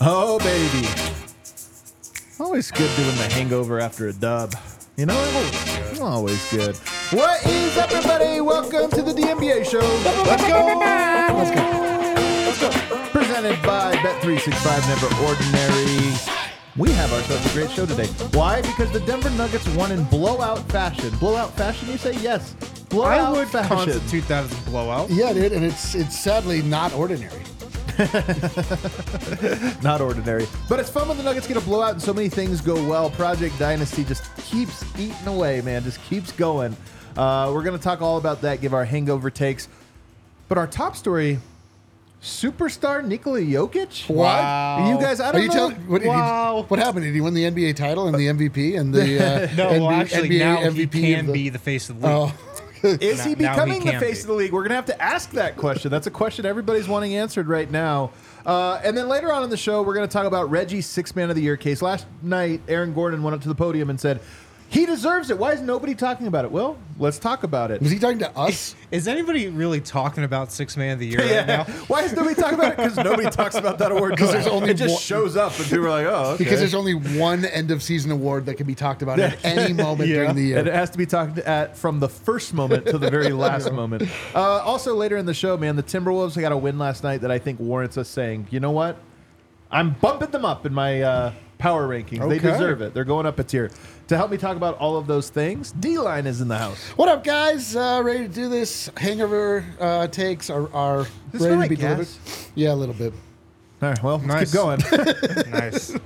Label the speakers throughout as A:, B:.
A: Oh, baby. Always good doing the hangover after a dub. You know, always, always good. What is up, everybody? Welcome to the DNVR show. Let's go. Let's go. Let's go. Presented by Bet365 Never Ordinary. We have ourselves a great show today. Why? Because the Denver Nuggets won in blowout fashion. Blowout fashion, you say? Yes. Blowout
B: I would
A: fashion.
B: constitute that as a blowout.
C: Yeah, dude, and it's it's sadly not ordinary.
A: Not ordinary. But it's fun when the Nuggets get a blowout and so many things go well. Project Dynasty just keeps eating away, man. Just keeps going. Uh, we're going to talk all about that, give our hangover takes. But our top story superstar Nikola Jokic?
B: Wow.
A: You guys, I
C: Are
A: don't
C: you
A: know.
C: telling what, did
B: Wow.
C: he, what happened? Did he win the NBA title and the MVP and the uh,
B: No,
C: NB
B: well, actually,
C: NBA
B: now
C: MVP
B: he can
C: the-
B: be the face of the league.
C: Oh,
A: Is he
B: Now- now he
A: becoming the
B: can
A: face
B: be.
A: of the league? We're going to have to ask that question. That's a question everybody's wanting answered right now. Uh, and then later on in the show, we're going to talk about Reggie's Six Man of the Year case. Last night, Aaron Gordon went up to the podium and said, he deserves it. Why is nobody talking about it? Well, let's talk about it.
C: was he talking to us?
B: Is anybody really talking about Six Man of the Year right now?
A: Why is nobody talking about it? Because nobody talks about that award.
C: 'Cause there's only
A: it just
C: one-
A: shows up and people are like, oh, okay.
C: Because there's only one end of season award that can be talked about at any moment
B: Yeah.
C: during the year.
A: and it has to be talked at from the first moment to the very last moment. Uh, also, later in the show, man, the Timberwolves got a win last night that I think warrants us saying, you know what? I'm bumping them up in my uh, power rankings. They deserve it. They're going up a tier. To help me talk about all of those things, D Line is in the house.
C: What up, guys? Uh, ready to do this? Hangover uh, takes are, are
A: This
C: ready to be
A: like
C: delivered.
A: gas?
C: Yeah, a little bit.
A: All right, well,
B: Nice.
A: keep going.
B: nice.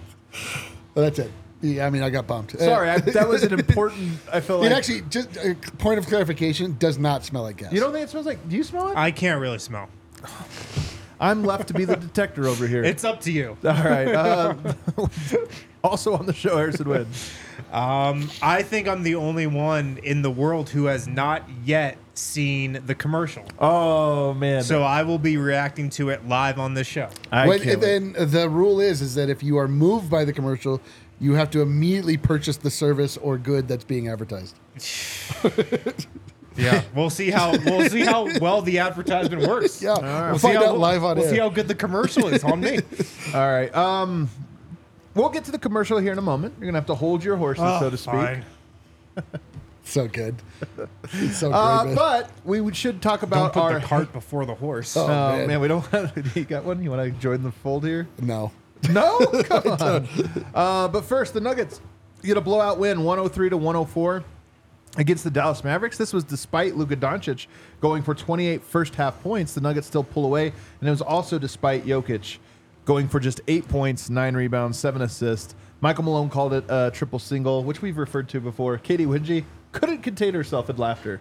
C: But that's it. Yeah, I mean, I got bumped. Uh,
A: Sorry, I, that was an important. I feel like
C: it actually, just a point of clarification, does not smell like gas.
A: You don't think it smells like? Do you smell it?
B: I can't really smell.
A: I'm left to be the detector over here.
B: It's up to you.
A: All right. Uh, also on the show, Harrison Wind.
B: Um, I think I'm the only one in the world who has not yet seen the commercial.
A: Oh man.
B: So I will be reacting to it live on the show.
A: I
C: When-
A: can't wait.
C: then the rule is is that if you are moved by the commercial, you have to immediately purchase the service or good that's being advertised.
B: Yeah, we'll see how we'll see how well the advertisement works.
C: Yeah,
B: We'll
C: we'll
B: see
C: find
B: how,
C: out live on
B: We'll
C: air.
B: see how good the commercial is on me.
A: All right. Um, we'll get to the commercial here in a moment. You're gonna have to hold your horses, so to speak.
B: Oh,
C: so good. So
A: Uh,
C: great.
A: but we should talk
B: Don't
A: about
B: put
A: our.
B: the cart before the horse.
C: Oh,
A: Oh
C: man.
A: man. we don't. you got one? You want to join the fold here?
C: no.
A: No, come on. Uh, but first, the Nuggets You get a blowout win, 103 to 104 against the Dallas Mavericks. This was despite Luka Doncic going for 28 first half points. The Nuggets still pull away, and it was also despite Jokic going for just eight points, nine rebounds, seven assists. Michael Malone called it a triple single, which we've referred to before. Katy Winge couldn't contain herself in laughter.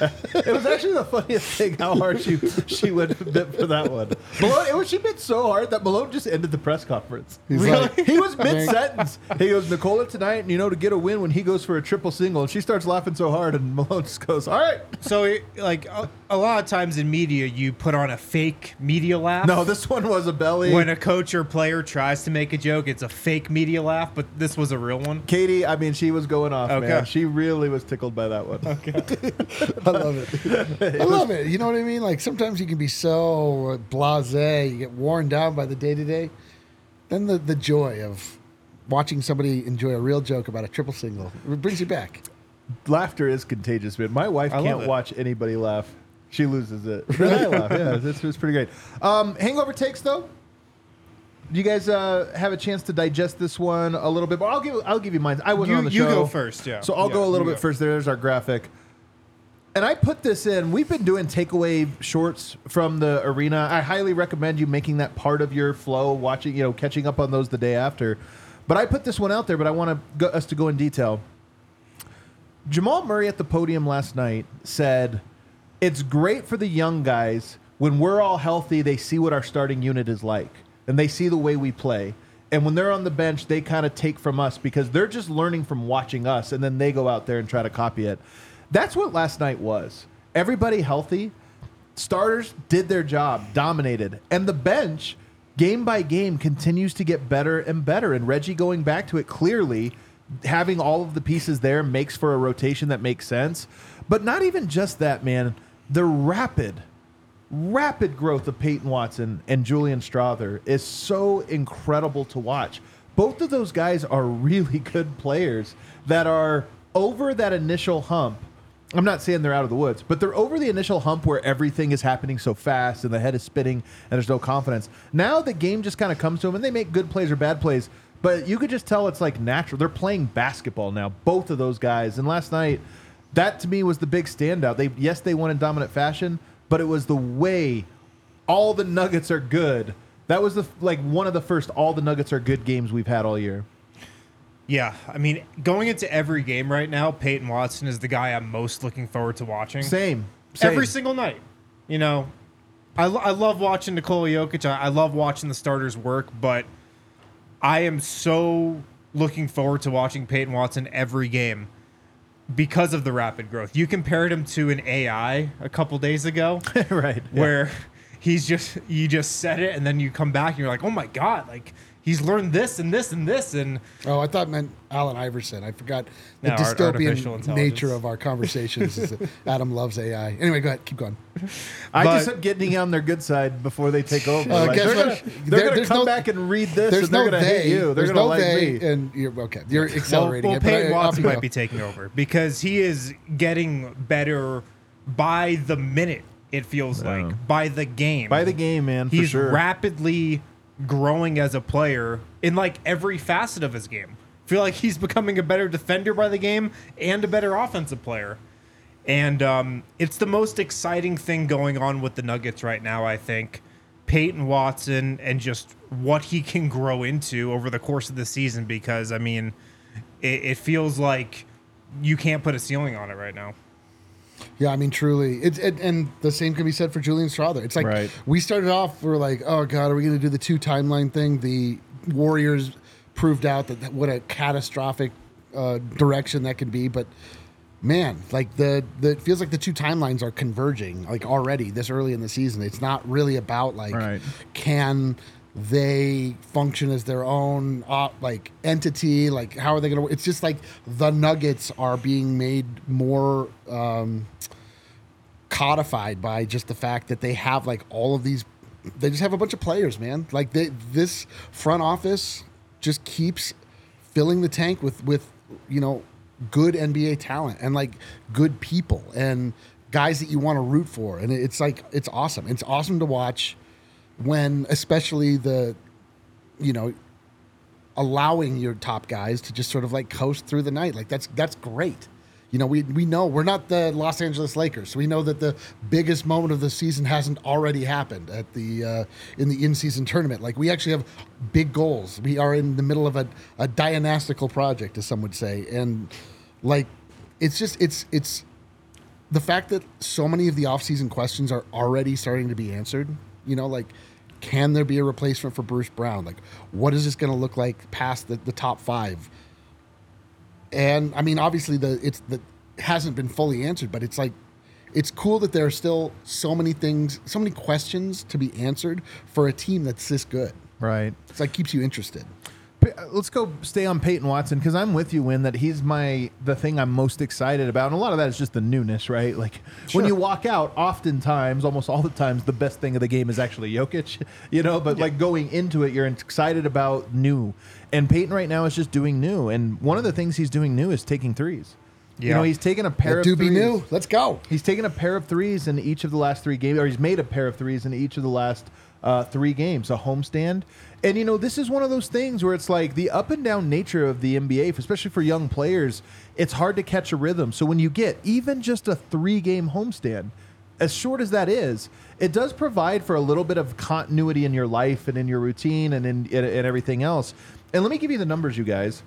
A: It was actually the funniest thing how hard she she went bit for that one. Malone, it was she bit so hard that Malone just ended the press conference.
C: He's like,
A: He was mid sentence. He goes, Nikola tonight, and you know, to get a win when he goes for a triple single, and she starts laughing so hard, and Malone just goes, All right.
B: So, he, like uh, a, a lot of times in media, you put on a fake media laugh.
A: No, this one was a belly.
B: when a coach or player tries to make a joke, it's a fake media laugh, but this was a real one.
A: Katy, I mean, she was going off,
B: Okay.
A: man. She really was tickled by that one. Okay.
C: I love it. I love it. You know what I mean? Like sometimes you can be so blasé, you get worn down by the day to day. Then the, the joy of watching somebody enjoy a real joke about a triple single it brings you back.
A: Laughter is contagious, man. My wife
B: I
A: can't watch anybody laugh. She loses it. But I laugh. Yeah, this was pretty great. Um, hangover takes though. Do you guys uh, have a chance to digest this one a little bit? But I'll give I'll give you mine. I wasn't
B: You-
A: on the
B: you
A: show.
B: go first, yeah.
A: So I'll
B: Yeah,
A: go a little
B: you
A: bit
B: go.
A: first. There's our graphic. And I put this in. We've been doing takeaway shorts from the arena. I highly recommend you making that part of your flow, watching, you know, catching up on those the day after. But I put this one out there, but I want to go, us to go in detail. Jamal Murray at the podium last night said, It's great for the young guys. When we're all healthy, they see what our starting unit is like and they see the way we play. And when they're on the bench, they kind of take from us because they're just learning from watching us and then they go out there and try to copy it. That's what last night was. Everybody healthy, starters did their job, dominated, and the bench game by game continues to get better and better. And Reggie going back to it clearly, having all of the pieces there makes for a rotation that makes sense. But not even just that, man. The rapid, rapid growth of Peyton Watson and Julian Strawther is so incredible to watch. Both of those guys are really good players that are over that initial hump. I'm not saying they're out of the woods, but they're over the initial hump where everything is happening so fast and the head is spinning and there's no confidence. Now the game just kind of comes to them and they make good plays or bad plays, but you could just tell it's like natural. They're playing basketball now, both of those guys. And last night, that to me was the big standout. They yes, they won in dominant fashion, but it was the way all the Nuggets are good. That was the like one of the first all the Nuggets are good games we've had all year.
B: Yeah, I mean, going into every game right now, Peyton Watson is the guy I'm most looking forward to watching.
A: Same. Same.
B: Every single night. You know, I, lo- I love watching Nikola Jokic. I, I love watching the starters work, but I am so looking forward to watching Peyton Watson every game because of the rapid growth. You compared him to an AI a couple days ago,
A: right.
B: where he's just you just said it and then you come back and you're like, oh my god, like he's learned this and this and this and
C: Oh, I thought it meant Allen Iverson. I forgot the
B: No,
C: dystopian nature of our conversations. is that Adam loves AI. Anyway, go ahead. Keep going.
A: I
B: But-
A: just am getting on their good side before they take over.
C: Uh,
A: Like, they're gonna,
C: There-
A: they're gonna come
C: no-
A: back and read this,
C: There's
A: and they're
C: no
A: gonna
C: they.
A: hate you. They're
C: There's
A: gonna
C: no
A: like
C: they,
A: me.
C: and you're okay. You're accelerating
B: well,
C: it. but
B: Peyton
C: I-
B: Watson might be taking over because he is getting better by the minute. It feels like by the game.
A: By the game, man. For
B: he's
A: sure.
B: rapidly growing as a player in like every facet of his game. I feel like he's becoming a better defender by the game and a better offensive player. And um, it's the most exciting thing going on with the Nuggets right now, I think. Peyton Watson and just what he can grow into over the course of the season because, I mean, it, it feels like you can't put a ceiling on it right now.
C: Yeah, I mean, truly, it's it, and the same can be said for Julian Strawther. It's like
A: Right.
C: we started off, we are like, oh god, are we going to do the two timeline thing? The Warriors proved out that, that what a catastrophic uh, direction that could be, but man, like the the it feels like the two timelines are converging like already this early in the season. It's not really about like
A: Right.
C: can they function as their own uh, like entity like how are they going to it's just like the nuggets are being made more um codified by just the fact that they have like all of these they just have a bunch of players man. Like they, this front office just keeps filling the tank with with you know good nba talent and like good people and guys that you want to root for. And it's like it's awesome. It's awesome to watch when especially the you know allowing your top guys to just sort of like coast through the night. Like that's that's great. You know we we know we're not the Los Angeles Lakers. So we know that the biggest moment of the season hasn't already happened at the uh, in the in-season tournament. Like we actually have big goals. We are in the middle of a, a dynastical project as some would say. And like it's just it's it's the fact that so many of the offseason questions are already starting to be answered, you know, like can there be a replacement for Bruce Brown? Like, what is this going to look like past the, the top five? And I mean, obviously, the it's the hasn't been fully answered, but it's like it's cool that there are still so many things, so many questions to be answered for a team that's this good.
A: Right.
C: It's like keeps you interested.
A: Let's go stay on Peyton Watson because I'm with you, Wind, that he's my the thing I'm most excited about, and a lot of that is just the newness, right? Like when you walk out, oftentimes, almost all the times, the best thing of the game is actually Jokic, you know. But like going into it, you're excited about new, and Peyton right now is just doing new, and one of the things he's doing new is taking threes. You know, he's taken a pair
C: Let
A: of threes.
C: new. Let's go.
A: He's taken a pair of threes in each of the last three games, or he's made a pair of threes in each of the last uh, three games, a homestand. And, you know, this is one of those things where it's like the up and down nature of the NBA, especially for young players, it's hard to catch a rhythm. So when you get even just a three game homestand, as short as that is, it does provide for a little bit of continuity in your life and in your routine and in and, everything else. And let me give you the numbers, you guys.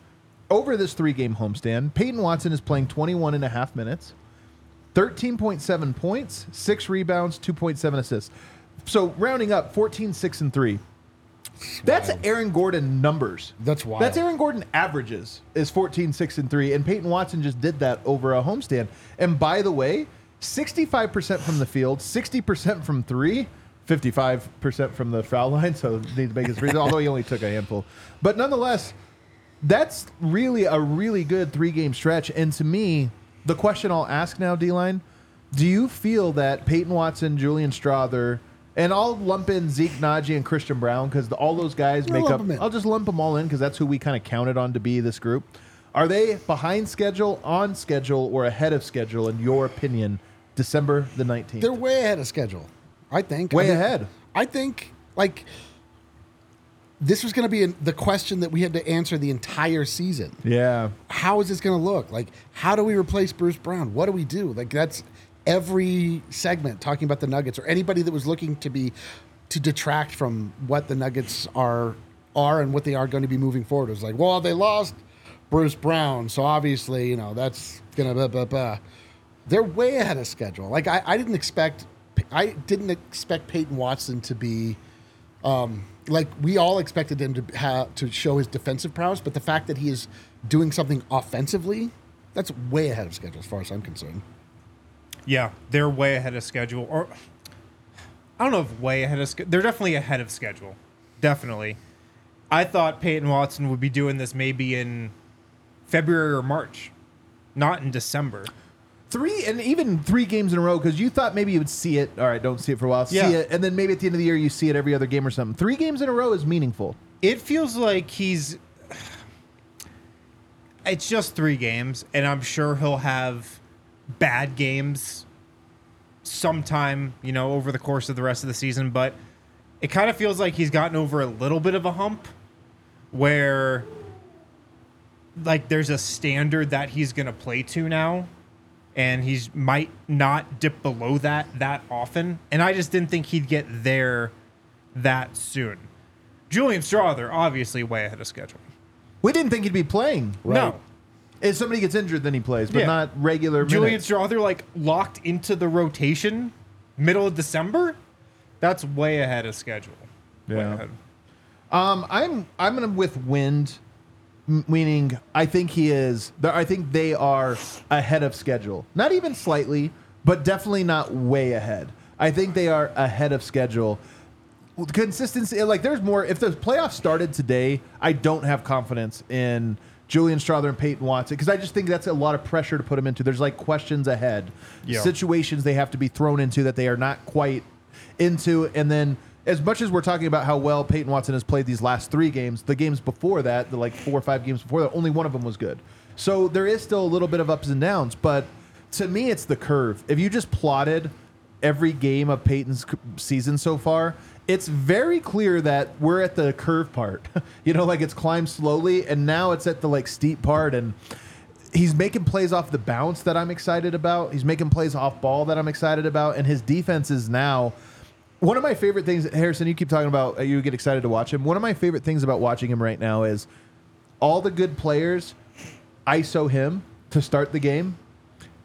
A: Over this three game homestand, Peyton Watson is playing 21 and a half minutes. 13.7 points, six rebounds, 2.7 assists. So rounding up, 14, 6, and 3. That's Aaron Gordon numbers.
C: That's wild.
A: That's Aaron Gordon averages is 14, 6, and 3. And Peyton Watson just did that over a homestand. And by the way, 65% from the field, 60% from three, 55% from the foul line. So need to make his throw, although he only took a handful. But nonetheless, that's really a really good three game stretch. And to me, the question I'll ask now, D line, do you feel that Peyton Watson, Julian Strawther, and I'll lump in Zeke Nnaji and Christian Braun because all those guys make up. I'll just lump them all in because that's who we kind of counted on to be this group. Are they behind schedule, on schedule, or ahead of schedule, in your opinion, December the 19th?
C: They're way ahead of schedule. I think.
A: Way
C: I
A: ahead.
C: I think like this was going to be an, the question that we had to answer the entire season.
A: yeah.
C: How is this going to look? Like, how do we replace Bruce Brown? What do we do? Like, that's every segment talking about the Nuggets or anybody that was looking to be to detract from what the Nuggets are are and what they are going to be moving forward. It was like, well, they lost Bruce Brown, so obviously, you know, that's gonna blah blah blah. They're way ahead of schedule. Like, I, I didn't expect I didn't expect Peyton Watson to be um, like we all expected him to have to show his defensive prowess, but the fact that he is doing something offensively, that's way ahead of schedule as far as I'm concerned.
B: Yeah, they're way ahead of schedule. Or I don't know if way ahead of schedule. They're definitely ahead of schedule. Definitely. I thought Peyton Watson would be doing this maybe in February or March, not in December.
A: Three and even three games in a row because you thought maybe you would see it. All right, don't see it for a while. See
B: Yeah.
A: it, and then maybe at the end of the year you see it every other game or something. Three games in a row is meaningful.
B: It feels like he's. It's just three games, and I'm sure he'll have bad games sometime, you know, over the course of the rest of the season. But it kind of feels like he's gotten over a little bit of a hump where, like, there's a standard that he's going to play to now, and he's might not dip below that that often. And I just didn't think he'd get there that soon. Julian Strawther, obviously way ahead of schedule.
A: We didn't think he'd be playing. Right?
B: No.
A: If somebody gets injured, then he plays, but
B: Yeah.
A: not regular
B: Julian
A: minutes.
B: Strawther, like, locked into the rotation middle of December? That's way ahead of schedule. Way
A: Yeah.
B: ahead.
A: Um, I'm I'm gonna with Wind, m- meaning I think he is. th- I think they are ahead of schedule. Not even slightly, but definitely not way ahead. I think they are ahead of schedule. Consistency, like there's more. If the playoffs started today, I don't have confidence in Julian Strawther and Peyton Watson because I just think that's a lot of pressure to put them into. There's like questions ahead,
B: Yeah.
A: situations they have to be thrown into that they are not quite into. And then, as much as we're talking about how well Peyton Watson has played these last three games, the games before that, the like four or five games before that, only one of them was good. So there is still a little bit of ups and downs. But to me, it's the curve. If you just plotted every game of Peyton's season so far, it's very clear that we're at the curve part. you know, like it's climbed slowly, and now it's at the like steep part, and he's making plays off the bounce that I'm excited about. He's making plays off ball that I'm excited about, and his defense is now one of my favorite things. Harrison, you keep talking about uh, you get excited to watch him. One of my favorite things about watching him right now is all the good players ISO him to start the game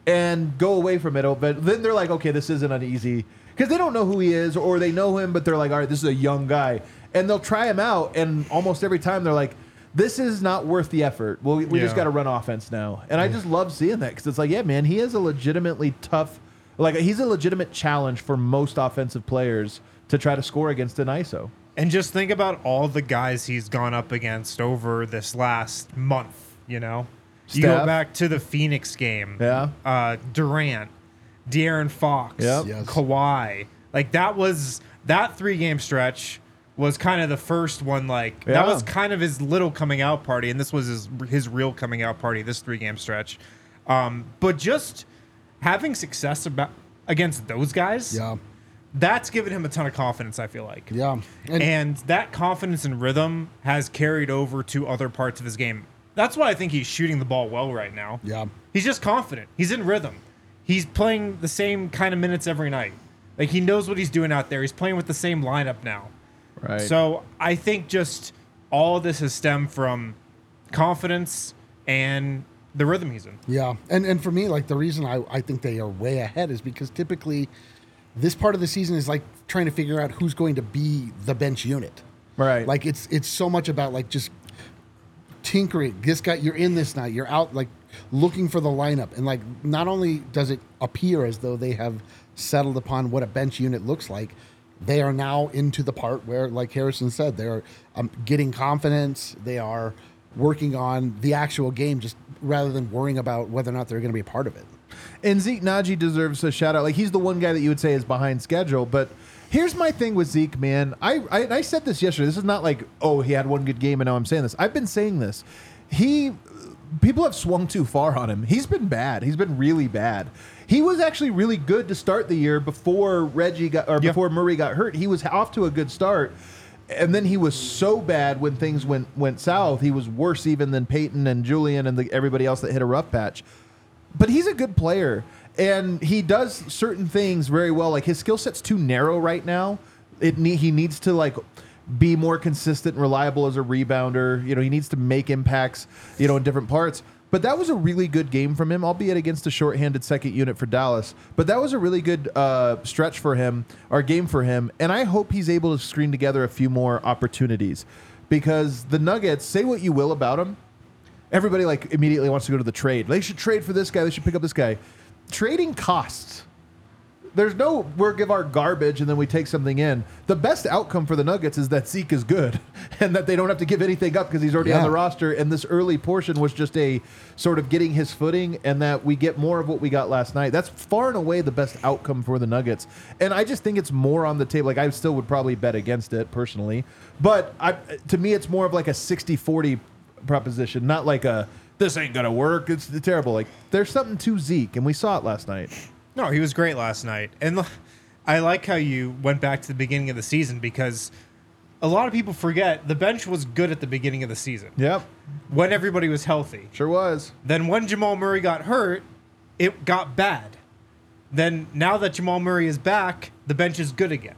A: and go away from it. But then they're like, okay, this isn't an easy because they don't know who he is or they know him, but they're like, all right, this is a young guy, and they'll try him out, and almost every time they're like. This is not worth the effort. Well, we, we just
B: Yeah.
A: got to run offense now, and I just love seeing that because it's like, yeah, man, he is a legitimately tough, like he's a legitimate challenge for most offensive players to try to score against an ISO.
B: And just think about all the guys he's gone up against over this last month, you know? You go
A: Steph.
B: back to the Phoenix game.
A: Yeah.
B: Uh, Durant, De'Aaron Fox,
A: Yep.
C: Yes.
B: Kawhi. Like that was that three game stretch was kind of the first one like
A: Yeah.
B: that was kind of his little coming out party and this was his his real coming out party this three game stretch. Um, but just having success about against those guys,
C: Yeah.
B: that's given him a ton of confidence. I feel like,
C: Yeah.
B: and,
C: And-
B: that confidence and rhythm has carried over to other parts of his game. That's why I think he's shooting the ball well right now.
C: Yeah.
B: He's just confident. He's in rhythm. He's playing the same kind of minutes every night. Like he knows what he's doing out there. He's playing with the same lineup now.
A: Right.
B: So I think just all of this has stemmed from confidence and the rhythm he's in.
C: Yeah, and and for me, like the reason I, I think they are way ahead is because typically this part of the season is like trying to figure out who's going to be the bench unit.
A: Right.
C: Like it's it's so much about like just tinkering. This guy, you're in this night. You're out like looking for the lineup, and like not only does it appear as though they have settled upon what a bench unit looks like, they are now into the part where, like Harrison said, they're um, getting confidence. They are working on the actual game, just rather than worrying about whether or not they're going to be a part of it.
A: And Zeke Nnaji deserves a shout out. Like he's the one guy that you would say is behind schedule, but here's my thing with Zeke, man. I, I I said this yesterday. This is not like oh he had one good game and now I'm saying this. I've been saying this. He people have swung too far on him. He's been bad. He's been really bad. He was actually really good to start the year before Reggie got or
B: Yeah.
A: before Murray got hurt. He was off to a good start. And then he was so bad when things went went south. He was worse even than Peyton and Julian and the, everybody else that hit a rough patch but he's a good player and he does certain things very well like his skill set's too narrow right now it ne- he needs to like be more consistent and reliable as a rebounder you know he needs to make impacts you know in different parts but that was a really good game from him albeit against a shorthanded second unit for dallas but that was a really good uh, stretch for him or game for him and i hope he's able to screen together a few more opportunities because the nuggets say what you will about him everybody like immediately wants to go to the trade. They should trade for this guy. They should pick up this guy. Trading costs. There's no we're give our garbage and then we take something in. The best outcome for the Nuggets is that Zeke is good and that they don't have to give anything up because he's already on the roster. And this early portion was just a sort of getting his footing and that we get more of what we got last night. That's far and away the best outcome for the Nuggets. And I just think it's more on the table. Like I still would probably bet against it personally. But I to me it's more of like a 60-40 proposition, not like a this ain't gonna work. It's terrible. Like there's something to Zeke, and we saw it last night.
B: No, he was great last night. And I like how you went back to the beginning of the season because a lot of people forget the bench was good at the beginning of the season
A: Yep,
B: when everybody was healthy.
A: sure was.
B: Then when Jamal Murray got hurt, it got bad. Then now that Jamal Murray is back, the bench is good again.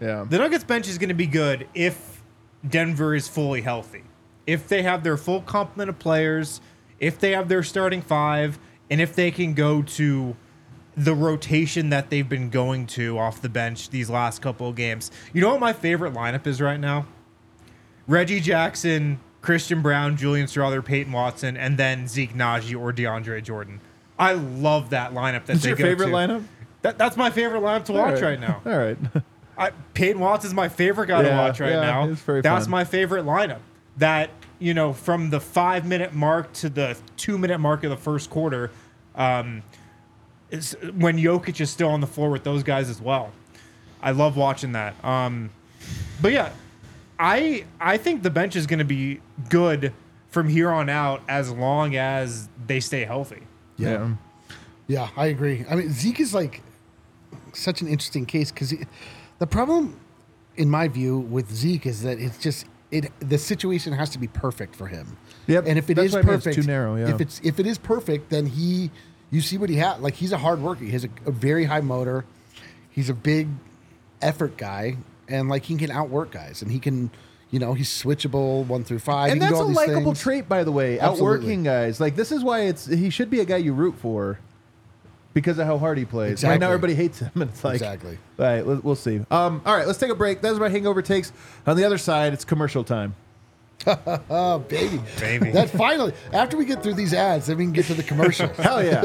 A: Yeah,
B: The Nuggets bench is going to be good if Denver is fully healthy. If they have their full complement of players, if they have their starting five, and if they can go to the rotation that they've been going to off the bench these last couple of games. You know what my favorite lineup is right now? Reggie Jackson, Christian Braun, Julian Strawther, Peyton Watson, and then Zeke Nnaji or DeAndre Jordan. I love that lineup. That
A: Is your favorite
B: to.
A: lineup?
B: That, that's my favorite lineup to watch right now.
A: All right.
B: I, Peyton is my favorite guy to watch right
A: yeah,
B: now. That's
A: fun.
B: my favorite lineup. That you know, from the five minute mark to the two minute mark of the first quarter, um, is when Jokic is still on the floor with those guys as well. I love watching that. Um, but yeah, I I think the bench is going to be good from here on out as long as they stay healthy.
A: Yeah.
C: Yeah, I agree. I mean, Zeke is like such an interesting case because the problem, in my view, with Zeke is that it's just it. The situation has to be perfect for him.
A: Yep,
C: And if it
A: that's
C: is
A: what I mean, it's
C: perfect,
A: too narrow, yeah.
C: If it's if it is perfect, then he, you see what he had. Like he's a hard worker. He has a, a very high motor. He's a big effort guy, and like he can outwork guys, and he can. You know, he's switchable one through five.
A: And that's a likable
C: things.
A: trait, by the way.
C: Absolutely.
A: Outworking guys, like this is why it's he should be a guy you root for because of how hard he plays. Right now, everybody hates him, and it's like
C: Exactly.
A: All right, we'll see. Um, all right, let's take a break. That's my hangover takes. On the other side, it's commercial time.
C: Oh, baby,
B: Baby.
C: That finally, after we get through these ads, then we can get to the commercial.
A: Hell yeah!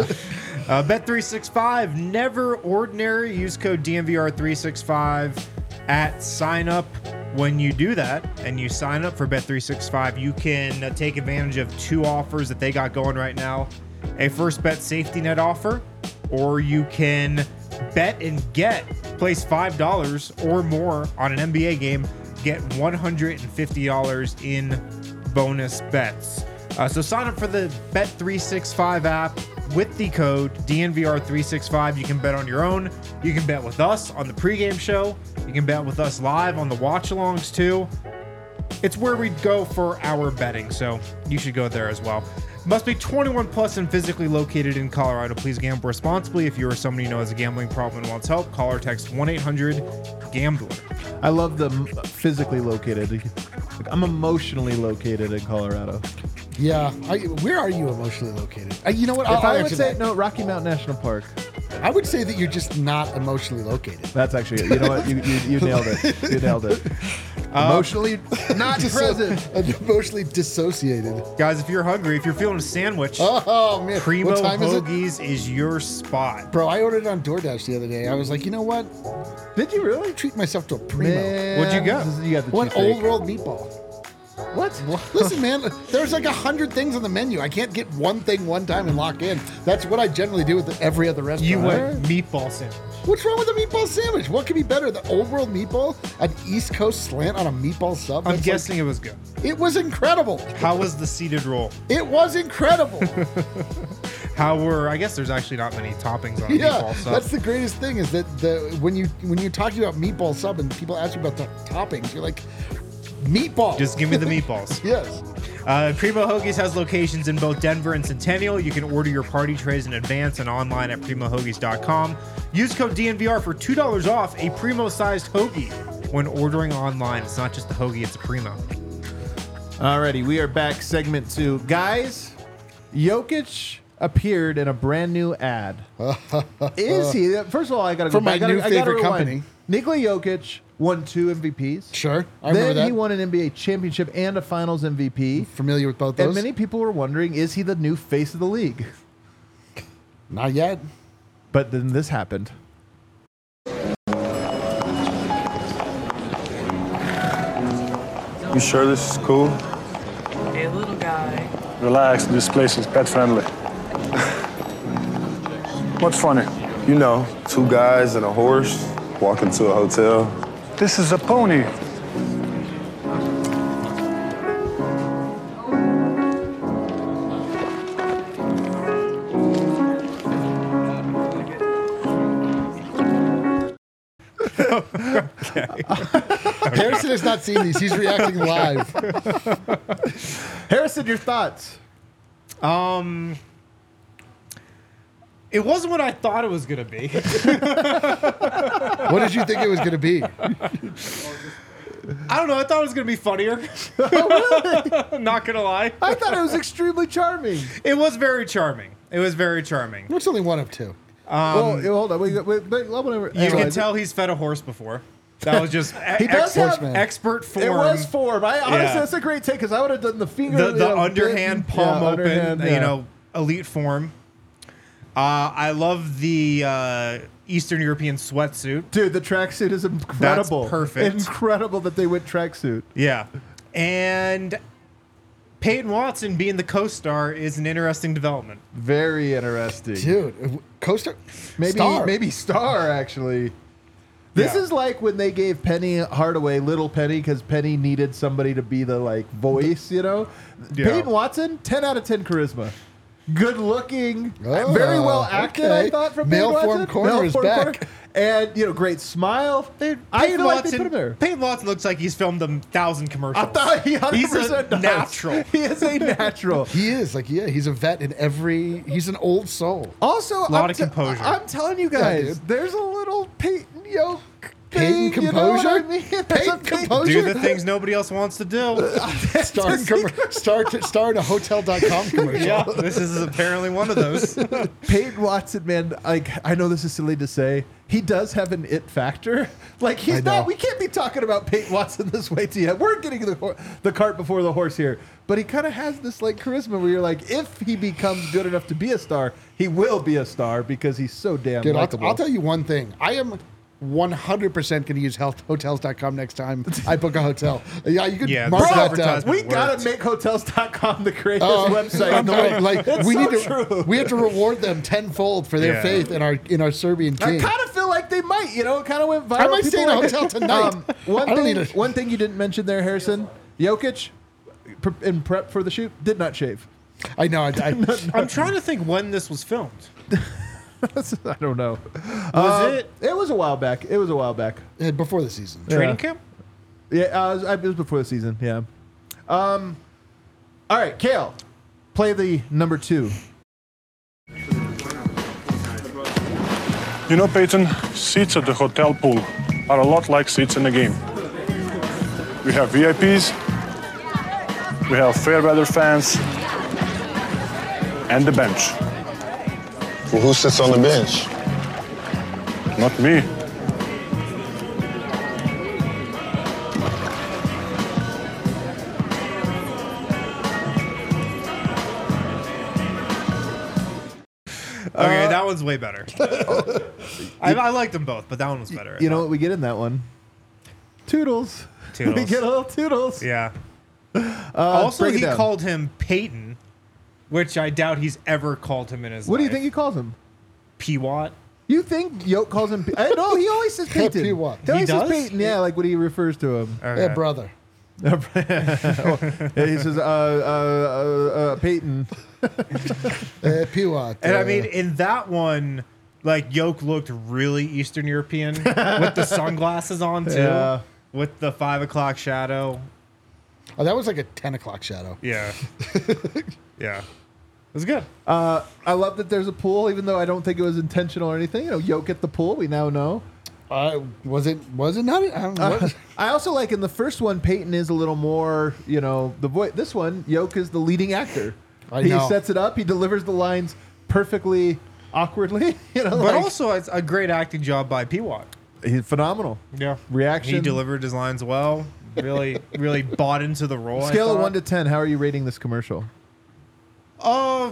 B: Uh, Bet365, never ordinary. Use code DNVR365 at sign up. When you do that and you sign up for Bet365, you can uh, take advantage of two offers that they got going right now a first bet safety net offer, or you can bet and get, place $5 or more on an NBA game, get $150 in bonus bets. Uh, so sign up for the Bet365 app with the code DNVR365. You can bet on your own. You can bet with us on the pregame show. You can bet with us live on the watch alongs too. It's where we go for our betting, so you should go there as well. Must be 21 plus and physically located in Colorado. Please gamble responsibly. If you or somebody you know has a gambling problem and wants help, call or text 1 800 Gambler.
A: I love the physically located. I'm emotionally located in Colorado.
C: Yeah. I, where are you emotionally located? Uh, you know what? I'll,
A: if
C: I'll
A: I would
C: answer
A: say
C: that.
A: no, Rocky Mountain National Park.
C: I would say that you're just not emotionally located.
A: That's actually it. You know what? You, you, you nailed it. You nailed it. Emotionally not present.
C: emotionally dissociated.
B: Guys, if you're hungry, if you're feeling a sandwich,
C: Oh man,
B: Primo
C: what time is it?
B: Hoagies is your spot.
C: Bro, I ordered it on DoorDash the other day. I was like, you know what?
A: Did you really?
C: Treat myself to a primo.
A: Man,
B: What'd you get?
A: this is- You got the
C: One
A: cheesesteak.
C: old world meatball.
A: What?
C: Listen, man, there's like a hundred things on the menu. I can't get one thing one time and lock in. That's what I generally do with every other restaurant.
B: You went meatball sandwich.
C: What's wrong with a meatball sandwich? What could be better? The old world meatball, an East Coast slant on a meatball sub.
B: I'm guessing it was good.
C: it was incredible.
B: How was the seeded roll?
C: It was incredible.
B: How were? I guess there's actually not many toppings on a
C: yeah,
B: meatball sub.
C: that's the greatest thing is that the when you when you're talking about meatball sub and people ask you about the toppings, you're like meatball.
B: Just give me the meatballs.
C: yes.
B: Uh, Primo Hoagies has locations in both Denver and Centennial. You can order your party trays in advance and online at primohoagies.com. Use code DNVR for $2 off a Primo sized hoagie when ordering online. It's not just a hoagie, it's a Primo.
A: Alrighty, we are back. Segment two, guys. Jokic appeared in a brand new ad. Is he? First of all, I gotta go
C: From my
A: back. I gotta,
C: new
A: I gotta
C: favorite
A: rewind.
C: company.
A: Nikola Jokic won two MVPs.
C: Sure. I remember
A: then
C: that.
A: he won an NBA championship and a Finals MVP.
C: Familiar with both
A: And
C: those?
A: many people were wondering, is he the new face of the league?
C: Not yet.
A: But then this happened.
D: You sure this is cool?
E: Hey, little guy.
D: Relax, this place is pet friendly. What's funny?
F: You know, two guys and a horse walk into a hotel.
D: This is a pony.
C: Harrison has not seen these. He's reacting live.
A: Harrison, your thoughts?
B: Um, it wasn't what I thought it was going to be.
C: What did you think it was going to be?
B: I don't know. I thought it was going to be funnier. Oh, Not going to lie.
A: I thought it was extremely charming.
B: It was very charming. It was very charming.
C: It's only one of two.
A: Um, well, hold on. Wait, wait, wait, wait,
B: You can tell he's fed a horse before. That was just
A: He does have-
C: Horseman.
B: expert form.
A: It was form. I honestly,
B: Yeah.
A: that's a great take because I would have done the finger,
B: the,
A: you know,
B: underhand
A: bit-
B: palm
A: yeah,
B: open,
A: underhand,
B: you
A: yeah.
B: know, elite form. Uh, I love the uh, Eastern European sweatsuit.
A: Dude, the tracksuit is incredible.
B: That's perfect.
A: Incredible that they went tracksuit.
B: Yeah. And Peyton Watson being the co-star is an interesting development.
A: Very interesting.
C: Dude, Coaster.
A: maybe
C: Star.
A: maybe Star actually. This
B: Yeah.
A: is like when they gave Penny Hardaway little Penny because Penny needed somebody to be the like voice, you know.
B: Yeah.
A: Peyton Watson, ten out of ten charisma. Good looking,
C: Oh,
A: very well acted. I thought from
C: Male
A: Peyton
C: form
A: Watson.
C: corner
A: Male
C: is
A: form
C: back.
A: and you know, great smile.
B: Dude,
A: I
B: Peyton
A: feel like they put him there.
B: Peyton Watson looks like he's filmed a thousand commercials.
A: I thought he 100%
B: He's a
A: does.
B: natural.
A: He is a natural.
C: He is like, yeah, he's a vet in every. He's an old soul.
A: Also, a
B: lot
A: I'm
B: of composure.
A: I'm telling you guys,
C: dude.
A: there's a little Peyton Yoke.
C: Peyton
A: thing, you know what I
C: composure?
A: mean?
C: Peyton
A: a
C: composure?
B: Do the things nobody else wants to do.
C: start, in, com- star, star in a Hotel.com commercial.
B: yeah, this is apparently one of those.
A: Peyton Watson, man. Like I know this is silly to say, he does have an it factor. Like he's not. We can't be talking about Peyton Watson this way to you. We're getting the the cart before the horse here. But he kind of has this like charisma where you're like, if he becomes good enough to be a star, he will be a star because he's so damn
C: Dude, I'll,
A: likable.
C: I'll tell you one thing. I am 100% going to use health, hotels.com next time I book a hotel. Yeah, you could
B: Yeah,
C: mark
B: this
C: that down.
A: we gotta
B: worked.
A: make hotels.com the greatest
C: Oh,
A: website
C: I
A: in the world.
C: like
A: It's
C: we
A: so
C: need to
A: true.
C: we have to reward them tenfold for their
B: Yeah.
C: faith in our in our Serbian
A: I kind of feel like they might, you know, it kind of went viral.
C: I might
A: People
C: stay in a
A: like um, it.
C: hotel tonight.
A: one, thing,
C: a-
A: one thing you didn't mention there, Harrison, Jokic, pre- in prep for the shoot, did not shave.
C: I know. I, I,
B: I'm trying to think when this was filmed.
A: I don't know.
B: Was
A: Uh,
B: it
A: It was a while back. It was a while back.
C: uh, before the season.
B: training camp?
A: Yeah, uh, it, was, it was before the season. Yeah. Um. All right, Kale, play the number two.
D: You know, Peyton, seats at the hotel pool are a lot like seats in a game. We have VIPs, we have fair weather fans, and the bench.
F: Well, who sits on the bench?
D: Not me.
B: Okay, uh, that one's way better. I, I liked them both, but that one was better.
A: You know what we get in that one? Toodles. we
B: Toodles.
A: get a little toodles.
B: Yeah. Uh, also,
A: break it
B: he
A: down.
B: called him Peyton, which I doubt he's ever called him in his life.
A: What do you think he calls him?
B: Pewat?
A: You think Yoke calls him? I know he always says Peyton.
C: P what?
A: He always
B: He
A: says
B: does?
A: Peyton. Yeah, like what he refers to him.
C: Yeah, brother.
A: Yeah, he says, uh, uh, uh, uh, Peyton.
C: Uh, Piwat.
B: And I
C: uh,
B: mean, in that one, like Yoke looked really Eastern European with the sunglasses on too,
A: Yeah.
B: with the five o'clock shadow.
C: oh, that was like a 10 o'clock shadow.
B: Yeah, yeah, it was good.
A: Uh, I love that there's a pool, even though I don't think it was intentional or anything. You know, Yoke at the pool. We now know.
C: Uh, was it? Was it not? I don't know.
A: Uh, I also like in the first one, Peyton is a little more, you know, the voice. This one, Yoke is the leading actor.
C: I
A: he
C: know.
A: sets it up. He delivers the lines perfectly, awkwardly. You know,
B: But
A: like,
B: also, it's a great acting job by Pewat.
A: he's phenomenal.
B: Yeah,
A: Reaction.
B: He delivered his lines well. Really, really bought into the role. I
A: Scale of
B: thought.
A: one to ten. How are you rating this commercial?
B: Uh,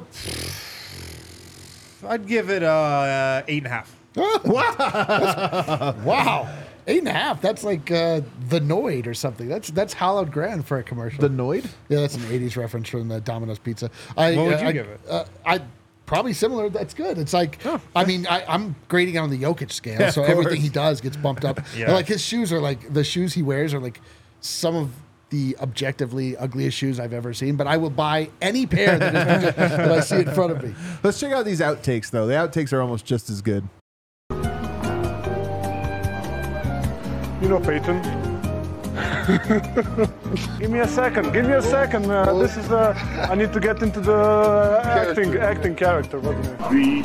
B: I'd give it uh, eight and a half.
C: wow. Wow! Eight and a half. That's like uh, the Noid or something. That's that's hallowed grand for a commercial.
A: The Noid.
C: yeah, that's an '80s reference from the Domino's Pizza. I,
B: What would
C: uh,
B: you
C: I,
B: give it?
C: Uh, I probably similar. That's good. It's like I mean I, I'm grading on the Jokic scale,
A: Yeah,
C: so
A: of
C: everything
A: course.
C: he does gets bumped up.
B: Yeah.
C: And, like his shoes are like the shoes he wears are like some of the objectively ugliest shoes I've ever seen. But I will buy any pair that, is, that I see in front of me.
A: Let's check out these outtakes, though. The outtakes are almost just as good.
D: You know, Peyton. give me a second. Give me a second. Uh, this is. Uh, I need to get into the acting acting character. What do you mean?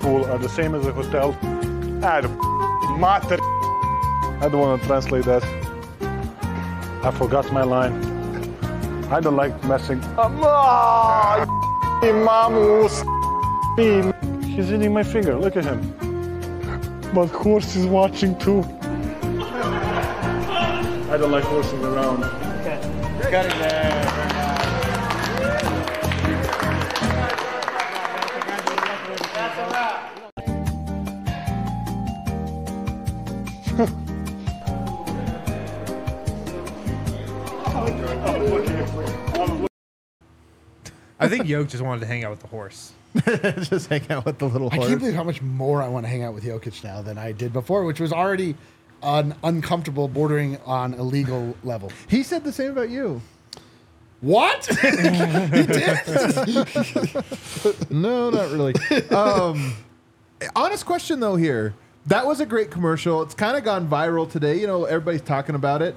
D: Pool are the same as a hotel. Ah, the mater. I don't want to translate that. I forgot my line. I don't like messing. Ah, mamus. He's eating my finger. Look at him. But horse is watching too. I don't like horsing around.
B: I think Yoke just wanted to hang out with the horse.
A: just hang out with the little horse.
C: I
A: horse.
C: can't believe how much more I want to hang out with Jokic now than I did before, which was already an uncomfortable, bordering on illegal level.
A: he said the same about you.
C: What?
A: No, not really. um, honest question though. Here, that was a great commercial. It's kind of gone viral today. You know, everybody's talking about it.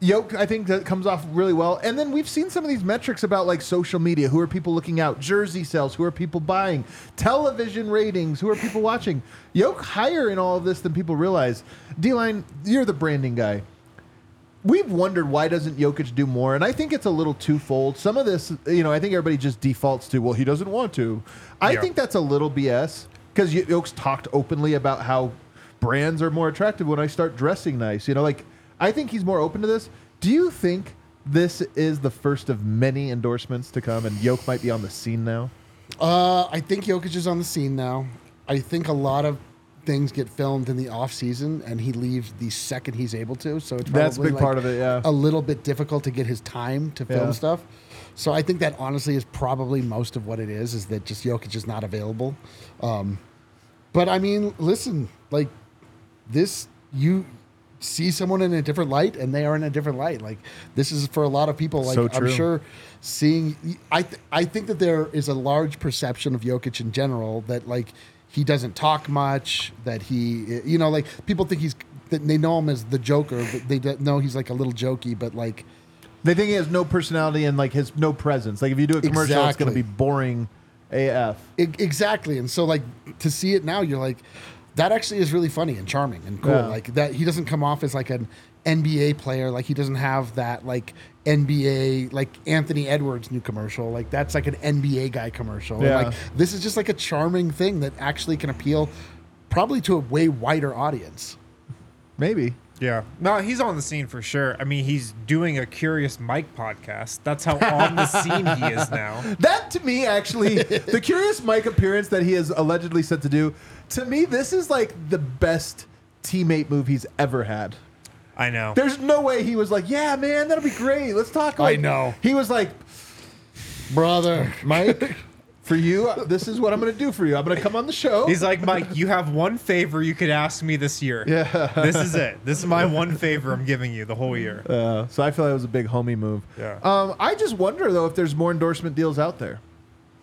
A: Yoke, I think that comes off really well. And then we've seen some of these metrics about like social media. Who are people looking out? Jersey sales. Who are people buying? Television ratings. Who are people watching? Yoke higher in all of this than people realize. D-line, you're the branding guy. We've wondered why doesn't Jokic do more, and I think it's a little twofold. Some of this, you know, I think everybody just defaults to, well, he doesn't want to. I
B: Yeah.
A: think that's a little BS because Jokic's talked openly about how brands are more attractive when I start dressing nice. You know, like I think he's more open to this. Do you think this is the first of many endorsements to come, and Yoke might be on the scene now?
C: Uh, I think Jokic is on the scene now. I think a lot of things get filmed in the off season, and he leaves the second he's able to. So it's
A: That's a
C: probably
A: big part of it, yeah.
C: a little bit difficult to get his time to film
A: Yeah.
C: stuff. So I think that honestly is probably most of what it is. Is that just Jokic is not available. Um, but I mean, listen, like this, you see someone in a different light, and they are in a different light. Like this is for a lot of people. Like
A: So
C: I'm sure seeing, I th- I think that there is a large perception of Jokic in general that like he doesn't talk much. That he, you know, like people think he's that they know him as the Joker, but they don't know he's like a little jokey, but like.
A: They think he has no personality and like has no presence. Like if you do a commercial, it's going to be boring AF.
C: E- exactly. And so like to see it now, you're like, that actually is really funny and charming and cool.
A: Yeah.
C: Like that he doesn't come off as like an NBA player. Like he doesn't have that like NBA like Anthony Edwards new commercial. Like that's like an NBA guy commercial. And,
A: Yeah.
C: like this is just like a charming thing that actually can appeal probably to a way wider audience.
A: Maybe.
B: Yeah. No, he's on the scene for sure. I mean, he's doing a Curious Mike podcast. That's how on the scene he is now.
A: That to me, actually, the Curious Mike appearance that he is allegedly set to do, to me, this is like the best teammate move he's ever had.
B: I know.
A: There's no way he was like, yeah, man, that'll be great. Let's talk.
C: I
A: Like,
C: know.
A: He was like,
C: Brother.
A: Mike, for you, this is what I'm going to do for you. I'm going to come on the show.
B: He's like, Mike, you have one favor you could ask me this year.
A: Yeah.
B: This is it. This is my one favor I'm giving you the whole year.
A: Uh, so I feel like it was a big homie move.
B: Yeah.
A: Um, I just wonder though if there's more endorsement deals out there.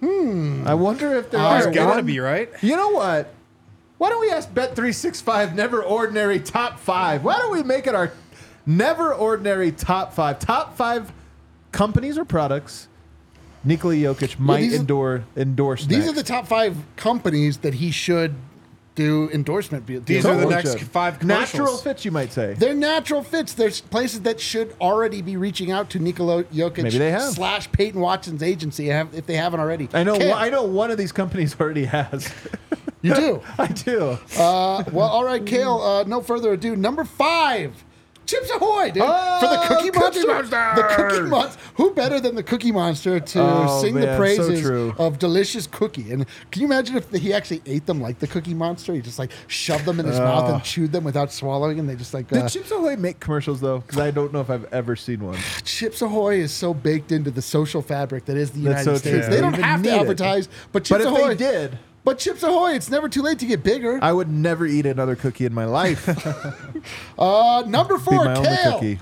A: Hmm. I wonder if there
B: There's
A: are.
B: gotta be, right?
A: You know what? Why don't we ask Bet365 Never Ordinary Top 5? Why don't we make it our Never Ordinary Top 5? Top 5 companies or products Nikola Jokic might
C: these are-
A: endure, endorse
C: These
A: next.
C: are the top five companies that he should do endorsement deals.
B: These are the next five commercials.
A: Natural fits, you might say.
C: They're natural fits. There's places that should already be reaching out to Nikola Jokic
A: Maybe they have.
C: slash Peyton Watson's agency if they haven't already.
A: I know.
C: Cam,
A: I know one of these companies already has.
C: You do.
A: I do.
C: Uh, well, all right, Kale. Uh, no further ado. Number five. Chips Ahoy, dude!
A: Oh,
C: For the Cookie
A: Cookie
C: Monster.
A: Monster!
C: The Cookie Monster. Who better than the Cookie Monster to
A: Oh,
C: sing
A: man,
C: the praises
A: true.
C: of delicious cookie? And can you imagine if he actually ate them like the Cookie Monster? He just like shoved them in his mouth and chewed them without swallowing, and they just like.
A: Did
C: Uh,
A: Chips Ahoy make commercials though? Because I don't know if I've ever seen one.
C: Chips Ahoy is so baked into the social fabric that is the United
A: so
C: States.
A: true.
C: They don't
A: Even
C: have to
A: need it.
C: advertise, but Chips
A: But if
C: Ahoy
A: they did,
C: But Chips Ahoy, it's never too late to get bigger.
A: I would never eat another cookie in my life.
C: Uh, number
A: Be
C: four,
A: my only cookie.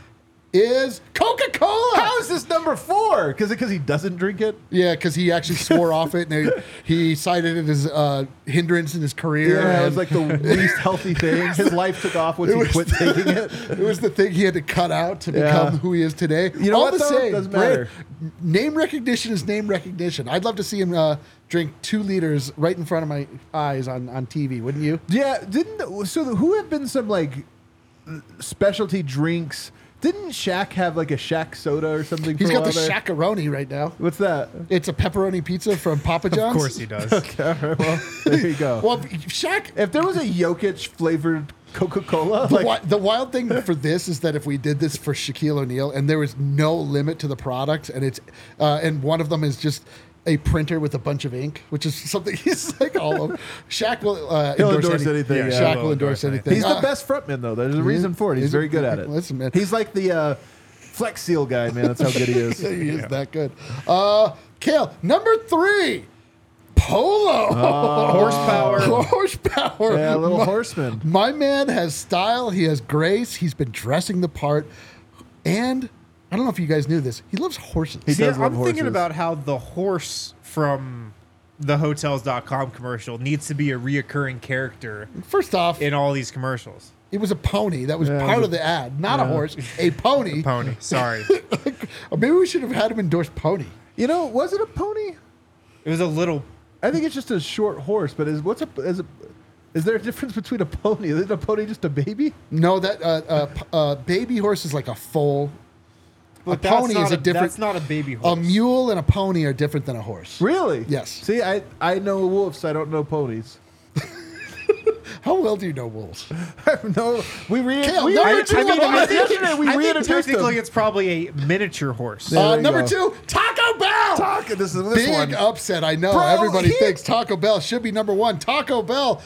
C: Is Coca Cola.
A: How is this number four? Because because he doesn't drink it.
C: Yeah, because he actually swore off it, and he, he cited it as uh, hindrance in his career.
A: Yeah, it was like the least healthy thing. His life took off once he quit
C: the-
A: taking it.
C: it was the thing he had to cut out to
A: Yeah.
C: become who he is today.
A: You know
C: All
A: what,
C: the same,
A: Doesn't matter.
C: Name recognition is name recognition. I'd love to see him uh, drink two liters right in front of my eyes on, on TV, wouldn't you?
A: Yeah, didn't so? the- Who have been some like specialty drinks? Didn't Shaq have like a Shaq soda or something?
C: He's
A: for a
C: got the
A: while there?
C: Shakaroni right now.
A: What's that?
C: It's a pepperoni pizza from Papa John's.
B: Of course he does.
A: Okay, all right, well, there you go.
C: Well, Shaq.
A: if there was a Jokic flavored Coca Cola,
C: The,
A: like
C: wi- the wild thing for this is that if we did this for Shaquille O'Neal and there was no limit to the product, and it's uh, and one of them is just a printer with a bunch of ink, which is something he's like all of. Shaq will uh,
A: He'll
C: endorse,
A: endorse
C: any-
A: anything,
C: Yeah. Shaq
B: He'll
C: endorse anything.
A: He's the
C: Uh,
A: best frontman though. There's a reason for it. He's
C: He's-
A: very good at it.
C: listen, man.
A: He's like the uh, Flex Seal guy, man. That's how good he is.
C: he is that good. Uh, Kale, number three, Polo.
B: Horsepower.
C: Horsepower.
A: Yeah, a little
C: My-
A: horseman.
C: My man has style. He has grace. He's been dressing the part. And I don't know if you guys knew this. He loves horses.
A: He
B: See,
A: does love
B: I'm thinking
A: horses.
B: about how the horse from the Hotels.com commercial needs to be a reoccurring character
C: First off,
B: in all these commercials.
C: it was a pony. That was
A: Yeah,
C: part of the ad, not a horse. A pony.
B: Pony. Sorry.
C: Or maybe we should have had him endorse pony.
A: You know, was it a pony?
B: It was a little.
A: I think it's just a short horse. But is what's a is a is there a difference between a pony? Is a pony just a baby?
C: No, that uh, uh, p- uh, baby horse is like a foal. A
B: But that's
C: pony is a different.
B: That's not a baby horse.
C: a mule and a pony are different than a horse.
A: Really?
C: Yes.
A: See, I I know wolves. I don't know ponies.
C: How well do you know wolves?
A: no, we re-
C: Kale,
A: we
C: number
A: reintroduced
C: two on
A: them
C: the
A: yesterday. We
B: I think
A: reintroduced
B: technically
A: them.
B: it's probably a miniature horse.
C: Uh, number
A: go.
C: two, Taco Bell.
A: Talk. This is this
C: Big
A: one.
C: upset. I know.
A: Bro,
C: Everybody
A: he-
C: thinks Taco Bell should be number one. Taco Bell.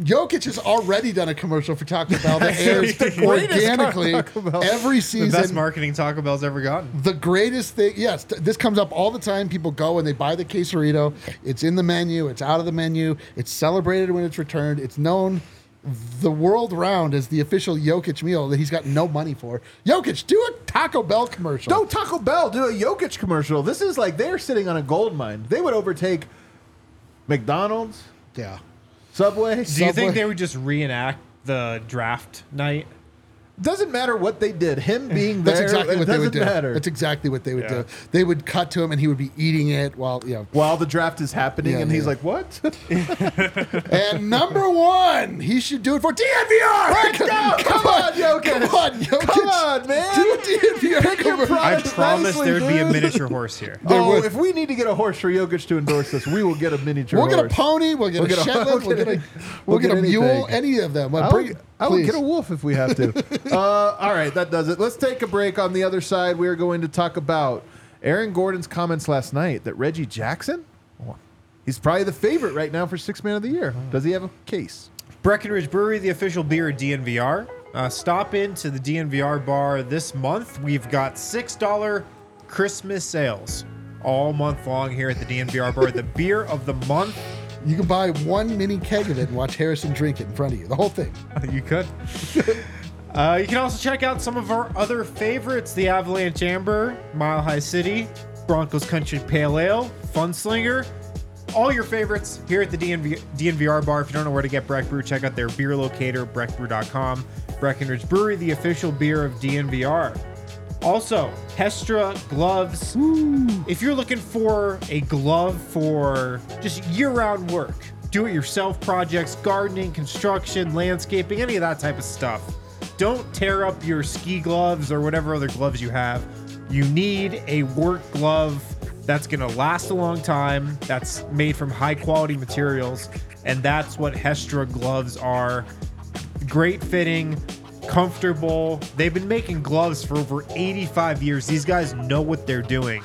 C: Jokic has already done a commercial for Taco Bell that airs organically
A: Taco Bell.
C: every
B: The
C: season.
B: best marketing Taco Bell's ever gotten.
C: The greatest thing, yes, th- this comes up all the time. People go and they buy the quesarito. It's in the menu. It's out of the menu. It's celebrated when it's returned. It's known the world round as the official Jokic meal that he's got no money for. Jokic, do a Taco Bell commercial.
A: Don't Taco Bell do a Jokic commercial. This is like they're sitting on a gold mine. They would overtake McDonald's,
C: Yeah.
A: Subway.
B: Do you
C: Subway.
B: think they would just reenact the draft night?
A: Doesn't matter what they did. Him being there,
C: That's exactly
A: it
C: what they would do.
A: matter.
C: That's exactly what they would
B: Yeah.
C: do. They would cut to him and he would be eating it while, you know.
A: While the draft is happening,
C: Yeah,
A: and he's like, "What?
C: And number one, he should do it for DNVR.
A: Let's go! Come on, Jokic!
C: Come on, Jokic.
A: Come on, man!
C: Do a DNVR
A: Pick your.
B: I
A: Products
B: promise
A: nicely,
B: there'd be a miniature horse here.
C: Oh, there
A: oh,
C: would-
A: if we need to get a horse for Jokic to endorse us, we will get a miniature.
C: We'll get a
A: horse.
C: pony. We'll get
A: We'll
C: a
A: get
C: Shetland.
A: we'll
C: We'll
A: get
C: get a,
A: a-
C: we'll
A: we'll
C: get
A: get
C: a mule. Any of them. But
A: I
C: bring-
A: would, I get a wolf if we have to. uh, all right, that does it. Let's take a break. On the other side, we are going to talk about Aaron Gordon's comments last night that Reggie Jackson, he's probably the favorite right now for six man of the year. Does he have a case?
B: Breckenridge Brewery, the official beer of DNVR. Uh, stop into the DNVR bar this month. We've got $6 Christmas sales all month long here at the DNVR bar. the beer of the month.
C: You can buy one mini keg of it and watch Harrison drink it in front of you. The whole thing.
B: You could. uh, you can also check out some of our other favorites the Avalanche Amber, Mile High City, Broncos Country Pale Ale, Funslinger. All your favorites here at the DNV, DNVR bar. If you don't know where to get Breck Brew, check out their beer locator, breckbrew.com. Breckenridge Brewery, the official beer of DNVR. Also, Hestra gloves. If you're looking for a glove for just year round work, do it yourself projects, gardening, construction, landscaping, any of that type of stuff, don't tear up your ski gloves or whatever other gloves you have. You need a work glove that's going to last a long time, that's made from high quality materials, and that's what Hestra gloves are great fitting, comfortable. They've been making gloves for over 85 years. These guys know what they're doing.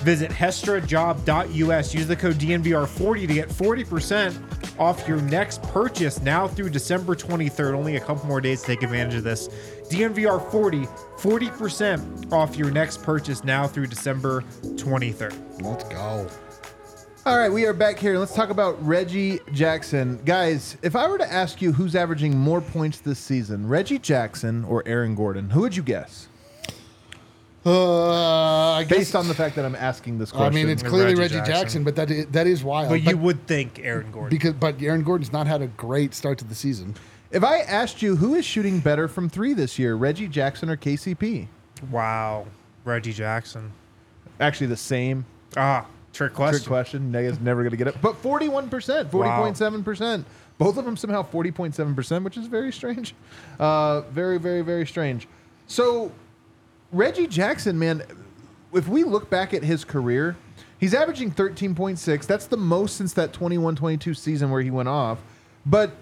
B: Visit hestrajob.us. Use the code DNVR40 to get 40% off your next purchase now through December 23rd. Only a couple more days to take advantage of this. DNVR40, 40% off your next purchase now through December 23rd.
C: Let's go.
A: All right, we are back here. Let's talk about Reggie Jackson. Guys, if I were to ask you who's averaging more points this season, Reggie Jackson or Aaron Gordon, who would you guess?
C: Uh, I guess,
A: Based on the fact that I'm asking this question.
C: I mean, it's clearly
B: Reggie
C: Reggie Jackson,
B: Jackson.
C: but that is, that is wild.
B: But you would think Aaron Gordon.
C: because but Aaron Gordon's not had a great start to the season.
A: if I asked you who is shooting better from three this year, Reggie Jackson or KCP?
B: wow. Reggie Jackson.
A: Actually, the same
B: Ah, trick question.
A: trick question. Nega's never going to get it. But 41%, 40.7%. Both of them somehow 40.7%, which is very strange. Uh, very, very, very strange. So, Reggie Jackson, man, if we look back at his career, he's averaging 13.6. That's the most since that 21 22 season where he went off. But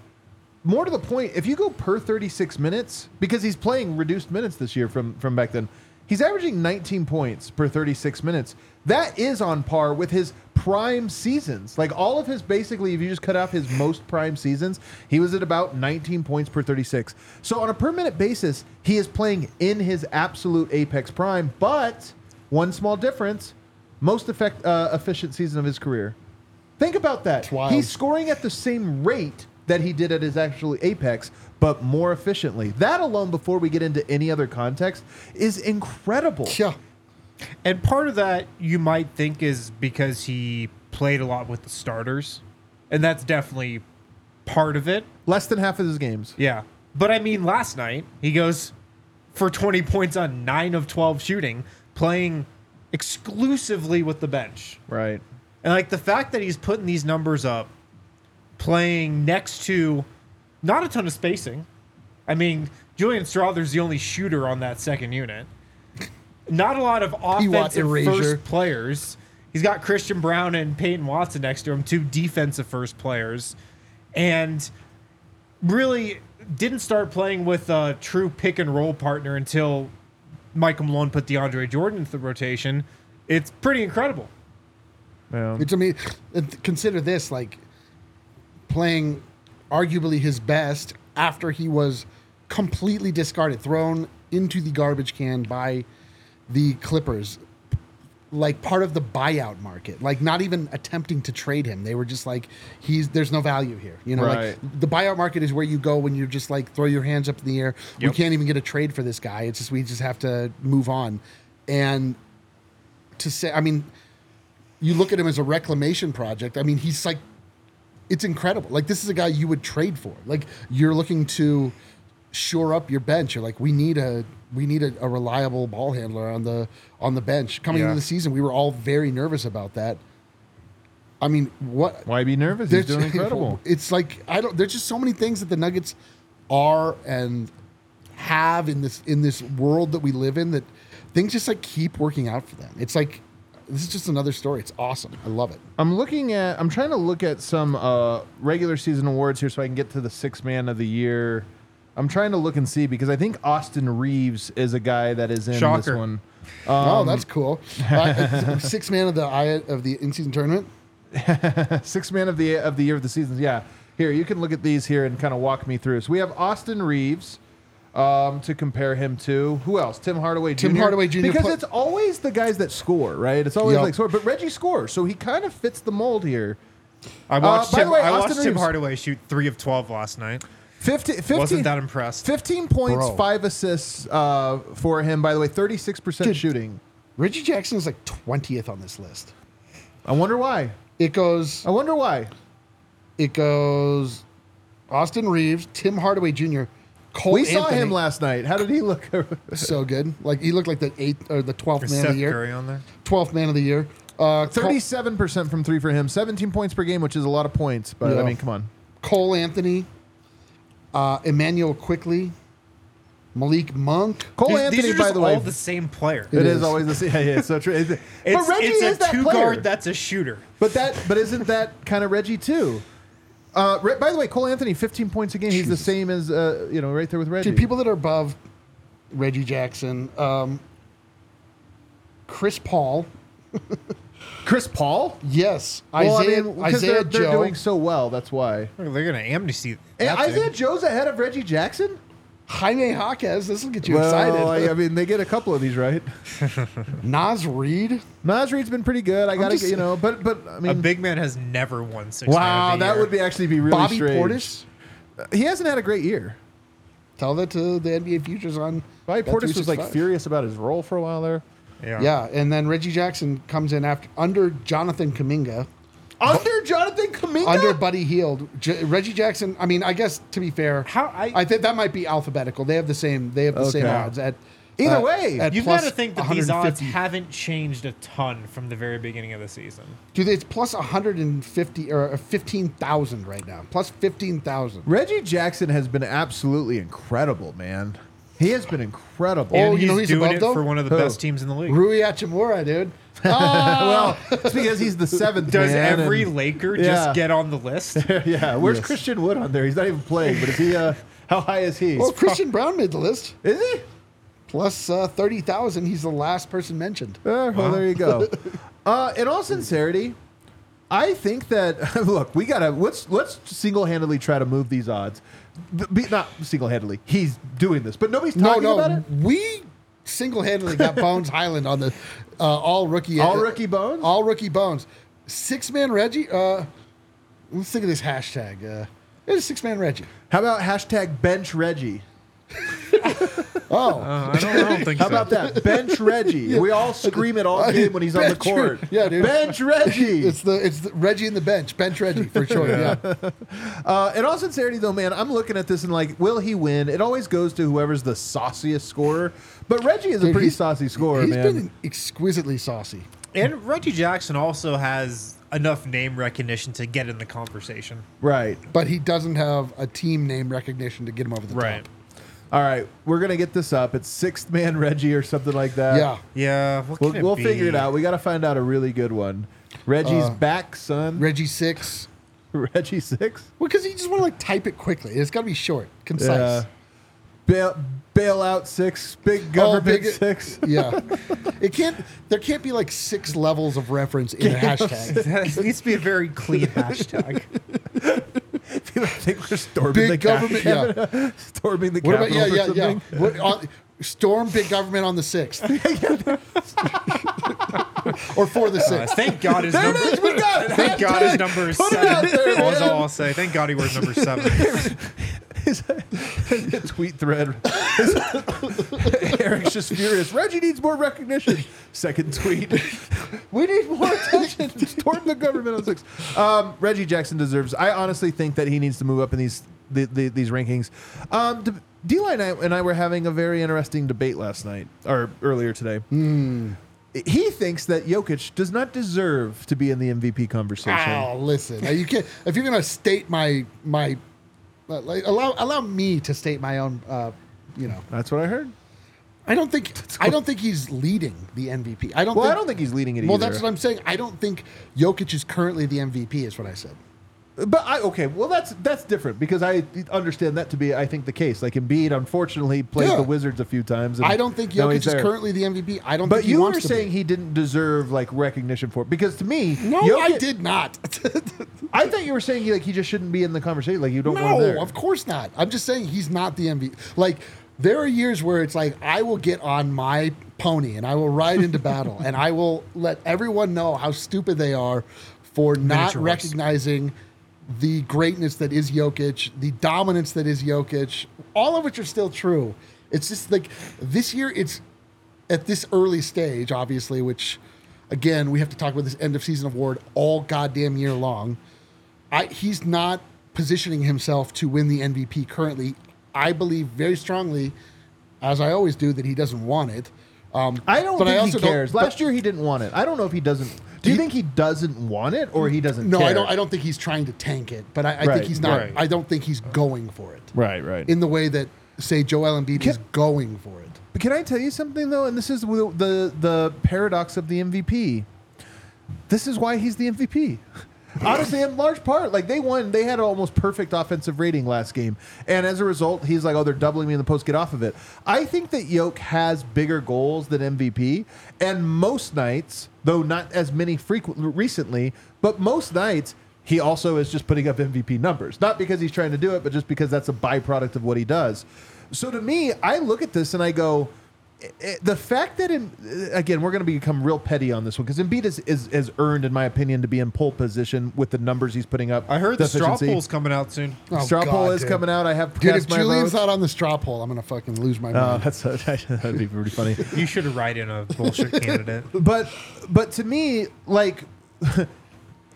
A: more to the point, if you go per 36 minutes, because he's playing reduced minutes this year from, from back then, he's averaging 19 points per 36 minutes. That is on par with his prime seasons. Like all of his, basically, if you just cut off his most prime seasons, he was at about 19 points per 36. So on a per minute basis, he is playing in his absolute apex prime. But one small difference most effect, uh, efficient season of his career. Think about that. He's scoring at the same rate that he did at his actual apex, but more efficiently. That alone, before we get into any other context, is incredible.
C: Yeah.
B: And part of that you might think is because he played a lot with the starters. And that's definitely part of it.
A: Less than half of his games.
B: Yeah. But I mean, last night, he goes for 20 points on 9 of 12 shooting, playing exclusively with the bench.
A: Right.
B: And like the fact that he's putting these numbers up, playing next to not a ton of spacing. I mean, Julian Strawther's the only shooter on that second unit. Not a lot of offensive first players. He's got Christian Braun and Peyton Watson next to him, two defensive first players. And really didn't start playing with a true pick and roll partner until Michael Malone put DeAndre Jordan into the rotation. It's pretty incredible.
A: Yeah.
C: It's I mean, consider this like playing arguably his best after he was completely discarded, thrown into the garbage can by the Clippers. like part of the buyout market, like not even attempting to trade him. They were just like, he's there's no value here. You know,
A: Right.
C: like the buyout market is where you go when you just like throw your hands up in the air. We can't even get a trade for this guy. It's just we just have to move on. And to say, I mean, you look at him as a reclamation project. I mean, he's like, it's incredible. Like this is a guy you would trade for. Like you're looking to shore up your bench. You're like, we need a we need a, a reliable ball handler on the on the bench. Coming
B: Yeah.
C: into the season, we were all very nervous about that. I mean, what?
A: Why be nervous? He's doing incredible.
C: It's like I don't. There's just so many things that the Nuggets are and have in this in this world that we live in that things just like keep working out for them. It's like this is just another story. It's awesome. I love it.
A: I'm looking at. I'm trying to look at some uh, regular season awards here, so I can get to the six man of the year. I'm trying to look and see because I think Austin Reaves is a guy that is in this
B: Shocker.
A: one.
C: oh,
A: Um,
C: that's cool. Uh, six man of the I of the in season tournament.
A: Six man of the of the year of the seasons. Yeah. Here, you can look at these here and kind of walk me through. So we have Austin Reaves um, to compare him to. Who else? Tim Hardaway Jr.
C: Tim Hardaway Jr.
A: Because
C: pla-
A: it's always the guys that score, right? It's always
C: Yup.
A: like score. But Reggie scores, so he kind of fits the mold here.
B: I watched,
A: by
B: Tim,
A: the way,
B: I watched Tim Hardaway shoot three of 12 last night.
A: 15, 15
B: Wasn't that impressed.
A: 15 points,
C: Bro.
A: five assists uh, for him. By the way, 36%
C: Dude.
A: shooting.
C: Reggie Jackson is like twentieth on this list.
A: I wonder why.
C: It goes.
A: I wonder why.
C: It goes. Austin Reaves, Tim Hardaway Jr., Cole
A: we saw
C: Anthony.
A: him last night. How did he look?
C: So good. Like he looked like the eighth or the twelfth
B: Is
C: man of
B: Seth
C: the year.
B: Curry on there?
C: Twelfth man of the year. Uh, Cole,
A: 37% from three for him. 17 points per game, which is a lot of points. But I
C: Yeah.
A: mean, come on.
C: Cole Anthony, uh, Immanuel Quickley, Malik Monk.
A: Cole
B: These,
A: Anthony,
B: these are
A: by the way,
B: all the same player.
A: it is.
C: is.
A: always the same. Yeah, yeah, it's so true. It's,
B: It's,
A: but Reggie
B: it's
A: is
B: a
A: that
B: two
A: player.
B: guard that's a shooter.
A: But that, but isn't that kind of Reggie too? Uh, Re- by the way, Cole Anthony, 15 points a game. He's the same as uh, you know, right there with Reggie.
C: Dude, people that are above Reggie Jackson, um, Chris Paul.
A: Chris Paul.
C: Yes,
A: Well,
C: Isaiah,
A: I mean, because
C: Isaiah
A: they're, they're
C: Joe.
A: doing so well. That's why.
B: They're going to amnesty.
A: Hey,
B: that
A: Isaiah
B: thing.
A: Joe's ahead of Reggie Jackson.
C: Jaime Jaquez. This will get you
A: well,
C: excited.
A: I, I mean, they get a couple of these right.
C: Naz Reid.
A: Naz Reid's been pretty good. I gotta,
C: just-
A: get you know, but but I
B: A
A: mean, a
B: big man has never won six.
A: wow,
B: of the
A: that
B: year.
A: would be actually be really
C: Bobby
A: strange.
C: Portis.
A: He hasn't had a great year.
C: Tell that to the NBA futures on.
A: Bobby
C: Bet
A: Portis was like
C: 365.
A: furious about his role for a while there.
B: Yeah.
C: Yeah, and then Reggie Jackson comes in after under Jonathan Kuminga,
A: Under Jonathan Kuminga.
C: under Buddy Hield. J- Reggie Jackson. I mean, I guess to be fair,
B: How- I-
C: think that might be alphabetical. They have the same. They have the same
A: Okay.
C: odds at.
A: Either
C: uh,
A: way,
C: at
B: You've
C: plus
B: got to think that these odds
C: 150.
B: haven't changed a ton from the very beginning of the season.
C: Dude, it's plus 150 or 15,000 right now. Plus 15,000.
A: Reggie Jackson has been absolutely incredible, man. He has been incredible.
C: Oh,
B: and
C: you
B: he's
C: know who's
B: doing
C: above,
B: it
C: though?
B: for one of the
A: Who?
B: best teams in the league.
C: Rui Hachimura, dude.
A: well, it's because he's the seventh.
B: Does
A: man,
B: every
A: and-
B: Laker
A: Yeah.
B: just get on the list?
A: yeah, where's
C: Yes.
A: Christian Wood on there? He's not even playing, but is he? Uh, how high is he?
C: Well, Christian Braun made the list.
A: is he?
C: Plus uh, 30,000. He's the last person mentioned.
A: Uh, well, there you go. uh, in all sincerity, I think that look, we gotta let's let's single handedly try to move these odds. Be, not single handedly. He's doing this, but nobody's
C: No,
A: talking about it.
C: We single handedly got Bones Hyland on the uh, all rookie.
A: All rookie Bones?
C: All rookie Bones. Six man Reggie. Uh, let's think of this hashtag. Uh, it's six man Reggie.
A: How about hashtag bench Reggie?
C: Oh.
B: I, don't, I don't think
A: How
B: so.
A: about that? Bench Reggie. We all scream it all game when he's on the
C: Bench
A: court.
C: Re- yeah, dude.
A: Bench Reggie.
C: It's the it's the Reggie in the bench, bench Reggie for sure. Yeah,
A: Uh, in all sincerity, though, man, I'm looking at this and like, will he win? It always goes to whoever's the sauciest scorer. But Reggie is a
C: Dude,
A: pretty
C: he's-
A: saucy scorer,
C: He's
A: man.
C: been exquisitely saucy.
B: And Reggie Jackson also has enough name recognition to get in the conversation.
A: right.
C: but he doesn't have a team name recognition to get him over the top.
A: All right, we're gonna get this up. It's sixth man Reggie or something like that.
C: Yeah,
B: Yeah. What
A: we'll,
B: can it
A: we'll
B: be?
A: figure it out. We got to find out a really good one. Reggie's
C: Uh,
A: back, son.
C: Reggie six.
A: Reggie six.
C: Well, because you just want to like type it quickly. It's got to be short, concise.
A: Yeah. Bail, bailout six. Big government
C: big-
A: six.
C: Yeah, it can't. There can't be like six levels of reference in a hashtag.
B: it needs to be a very clean hashtag.
A: People think we're storming
C: Big
A: the
C: government.
A: Cap-
C: Yeah.
A: storming the
C: What about yeah,
A: or
C: yeah, yeah? What, on, storm big government on the sixth, or for the
B: Uh,
C: sixth.
B: thank God his
A: There
B: number.
A: it is. We got it.
B: Thank God his
A: Hashtag.
B: number is
A: Put it out
B: seven.
A: there,
B: That's
A: man.
B: all I'll say. Thank God he wears number seven.
A: Tweet thread. Eric's just furious. Reggie needs more recognition. Second tweet. we need more attention. Storm the government on six. Um, Reggie Jackson deserves. I honestly think that he needs to move up in these the, the, these rankings. Um, D- D'Li and I, and I were having a very interesting debate last night or earlier today. He thinks that Jokic does not deserve to be in the MVP conversation.
C: Oh, listen. You can't. If you're gonna state my my, like, allow allow me to state my own. Uh, you know,
A: That's what I heard.
C: I don't think I don't think he's leading the MVP. I don't.
A: Well,
C: think,
A: I don't think he's leading it
C: Well,
A: either.
C: that's what I'm saying. I don't think Jokic is currently the MVP. Is what I said.
A: But I okay, well that's that's different because I understand that to be I think the case. Like Embiid, unfortunately, played
C: Yeah.
A: the Wizards a few times. and
C: I don't think
A: now
C: Jokic
A: he's
C: is
A: there.
C: currently the MVP. I don't.
A: But
C: think he
A: you
C: wants
A: were
C: to
A: saying
C: be.
A: he didn't deserve like recognition for it because to me,
C: No,
A: Jokic-
C: I did not.
A: I thought you were saying like he just shouldn't be in the conversation. Like you don't want him
C: no,
A: there.
C: of course not. I'm just saying he's not the MVP. Like there are years where it's like I will get on my pony and I will ride into battle and I will let everyone know how stupid they are for not
B: Miniature horse.
C: recognizing the greatness that is Jokic, the dominance that is Jokic, all of which are still true. It's just like this year, it's at this early stage, obviously, which again, we have to talk about this end of season award all goddamn year long. I, he's not positioning himself to win the MVP currently. I believe very strongly, as I always do, that he doesn't want it. Um,
A: I don't
C: but
A: think
C: also
A: he cares. Last year he didn't want it. I don't know if he doesn't. Do you
C: He-
A: think he doesn't want it or he doesn't?
C: No,
A: care?
C: I don't. I don't think he's trying to tank it, but I, I
A: Right,
C: think he's not.
B: right.
C: I don't think he's going for it
A: Right, right.
C: in the way that say Joel Embiid
A: Can-
C: is going for it.
A: But can I tell you something though? And this is the the, the paradox of the MVP. This is why he's the MVP. Honestly, in large part, like they won, they had an almost perfect offensive rating last game, and as a result, he's like, "Oh, they're doubling me in the post. Get off of it." I think that Yoke has bigger goals than MVP, and most nights, though not as many frequent recently, but most nights he also is just putting up MVP numbers, not because he's trying to do it, but just because that's a byproduct of what he does. So to me, I look at this and I go, eh, the fact that in, again we're going to become real petty on this one because Embiid is, is has earned, in my opinion, to be in pole position with the numbers he's putting up.
B: I heard the straw
A: efficiency.
B: poll's coming out soon.
C: Oh,
A: straw
C: God,
A: poll is
C: dude.
A: coming out. I have
C: Dude,
A: cast
C: if
A: my
C: Julian's
A: vote.
C: not on the straw poll, I'm gonna fucking lose my
A: Oh,
C: mind.
A: that's that'd be pretty funny.
B: You should write in a bullshit candidate.
A: but but to me, like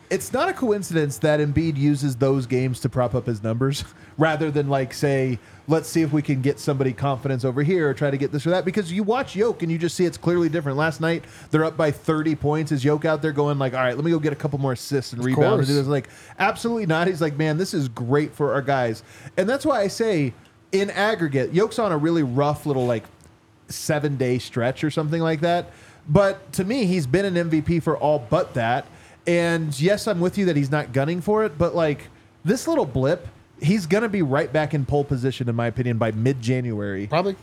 A: it's not a coincidence that Embiid uses those games to prop up his numbers rather than like say, let's see if we can get somebody confidence over here or try to get this or that. Because you watch Yoke and you just see it's clearly different. Last night they're up by 30 points. Is Yoke out there going like, all right, let me go get a couple more assists and rebounds and do this? Like, absolutely not. He's like, man, this is great for our guys. And that's why I say in aggregate, Yoke's on a really rough little like seven day stretch or something like that. But to me, he's been an MVP for all but that. And yes, I'm with you that he's not gunning for it, but like this little blip, he's going to be right back in pole position, in my opinion, by mid January.
C: Probably.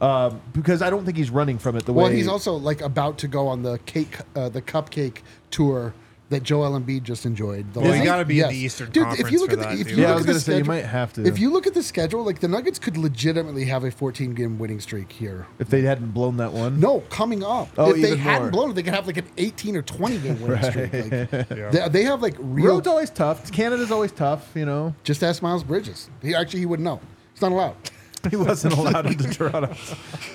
A: Um, because I don't think he's running from it the
C: Well,
A: way
C: he's also like about to go on the cake, uh, the cupcake tour that Joel Embiid just enjoyed. The
B: Well, you gotta be in the Eastern
C: Dude, if you look
B: for
C: at the,
B: that,
C: if you
A: Yeah, I was gonna say, you
C: schedule-
A: might have to.
C: If you look at the schedule, like the Nuggets could legitimately have a 14 game winning streak here.
A: if they hadn't blown that one.
C: No, coming up.
A: Oh,
C: if they
A: even
C: hadn't blown it, they could have like an 18 or 20 game winning streak. Like, they, they have like real.
A: Road's always tough. Canada's always tough, you know.
C: Just ask Miles Bridges. He actually he wouldn't know. It's not allowed.
A: He wasn't allowed into Toronto.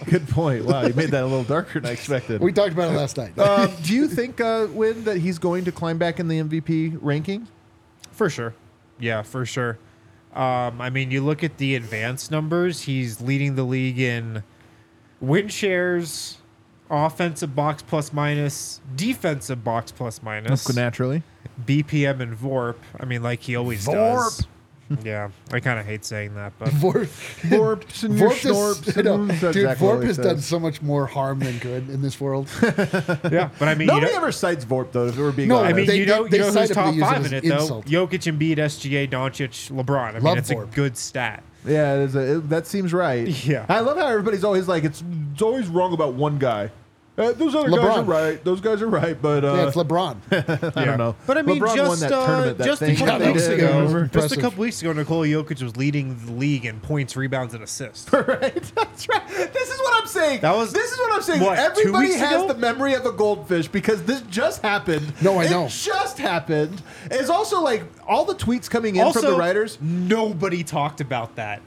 A: Good point. Wow, you made that a little darker than I expected.
C: We talked about it last night.
A: um, do you think, uh, Wind, that he's going to climb back in the MVP ranking?
B: For sure. Yeah, for sure. Um, I mean, you look at the advanced numbers, he's leading the league in win shares, offensive box plus minus, defensive box plus minus,
A: Naturally.
B: BPM and VORP. I mean, like he always does. Yeah, I kind of hate saying that, but
C: Vorp,
A: Vorps and
C: Vorp has,
A: snorps
C: I dude,
A: exactly
C: Vorp has
A: says.
C: done so much more harm than good in this world.
B: yeah, but I mean,
A: Nobody
B: know,
A: ever cites Vorp, though, if we're being
C: No,
A: honest.
B: I mean,
C: They-
B: you know,
C: they-
B: you know who's
C: cite it,
B: top
C: they use it
B: five in it though?
C: insult.
B: Jokic, Embiid, SGA, Doncic, LeBron. I mean,
C: Love
B: it's
C: Vorp.
B: a good stat.
A: yeah, it is a, it- that seems right.
B: Yeah.
A: I love how everybody's always like, it's, it's always wrong about one guy. Uh, those other guys are right. Those guys are right, but uh,
C: yeah, it's LeBron.
A: I don't know.
B: But I mean,
A: LeBron
B: just
A: won that
B: uh,
A: tournament, that
B: just a
A: thing
B: couple
A: they
B: weeks
A: did.
B: ago,
C: Remember?
B: just a couple weeks ago, Nikola Jokic was leading the league in points, rebounds, and assists.
A: right? That's right. This is what I'm saying.
B: That was-
A: this is what I'm saying.
B: what, two
A: Everybody
B: weeks
A: has
B: ago?
A: the memory of a goldfish because this just happened.
C: No, I
A: It
C: know.
A: just happened. It's also like all the tweets coming in
B: also,
A: from the writers.
B: nobody talked about that.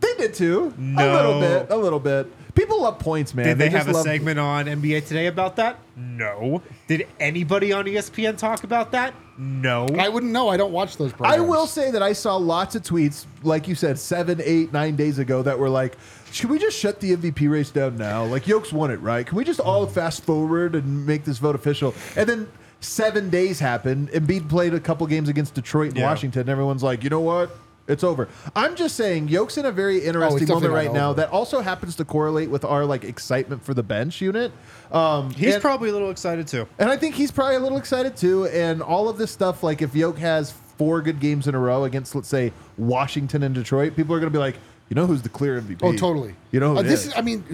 A: They did too. A
B: No.
A: little bit. A little bit. People love points, man.
B: Did they,
A: just
B: have a
A: love-
B: segment on NBA Today about that? No. Did anybody on ESPN talk about that? No.
C: I wouldn't know. I don't watch those
A: I will say that I saw lots of tweets, like you said, seven, eight, nine days ago, that were like, "Should we just shut the MVP race down now? Like Yoke's won it, right? Can we just all fast forward and make this vote official?" And then seven days happened. Embiid played a couple games against Detroit and
B: Yeah.
A: Washington. And everyone's like, "You know what? It's over." I'm just saying, Yoke's in a very interesting
C: definitely
A: moment right now
C: over.
A: that also happens to correlate with our like excitement for the bench unit. Um,
B: He's
A: and-
B: probably a little excited too.
A: and I think he's probably a little excited too. And all of this stuff, like if Yoke has four good games in a row against, let's say, Washington and Detroit, people are going to be like, you know who's the clear MVP?
C: Oh, totally.
A: You know who
C: Uh,
A: it
C: this
A: is.
C: is. I mean,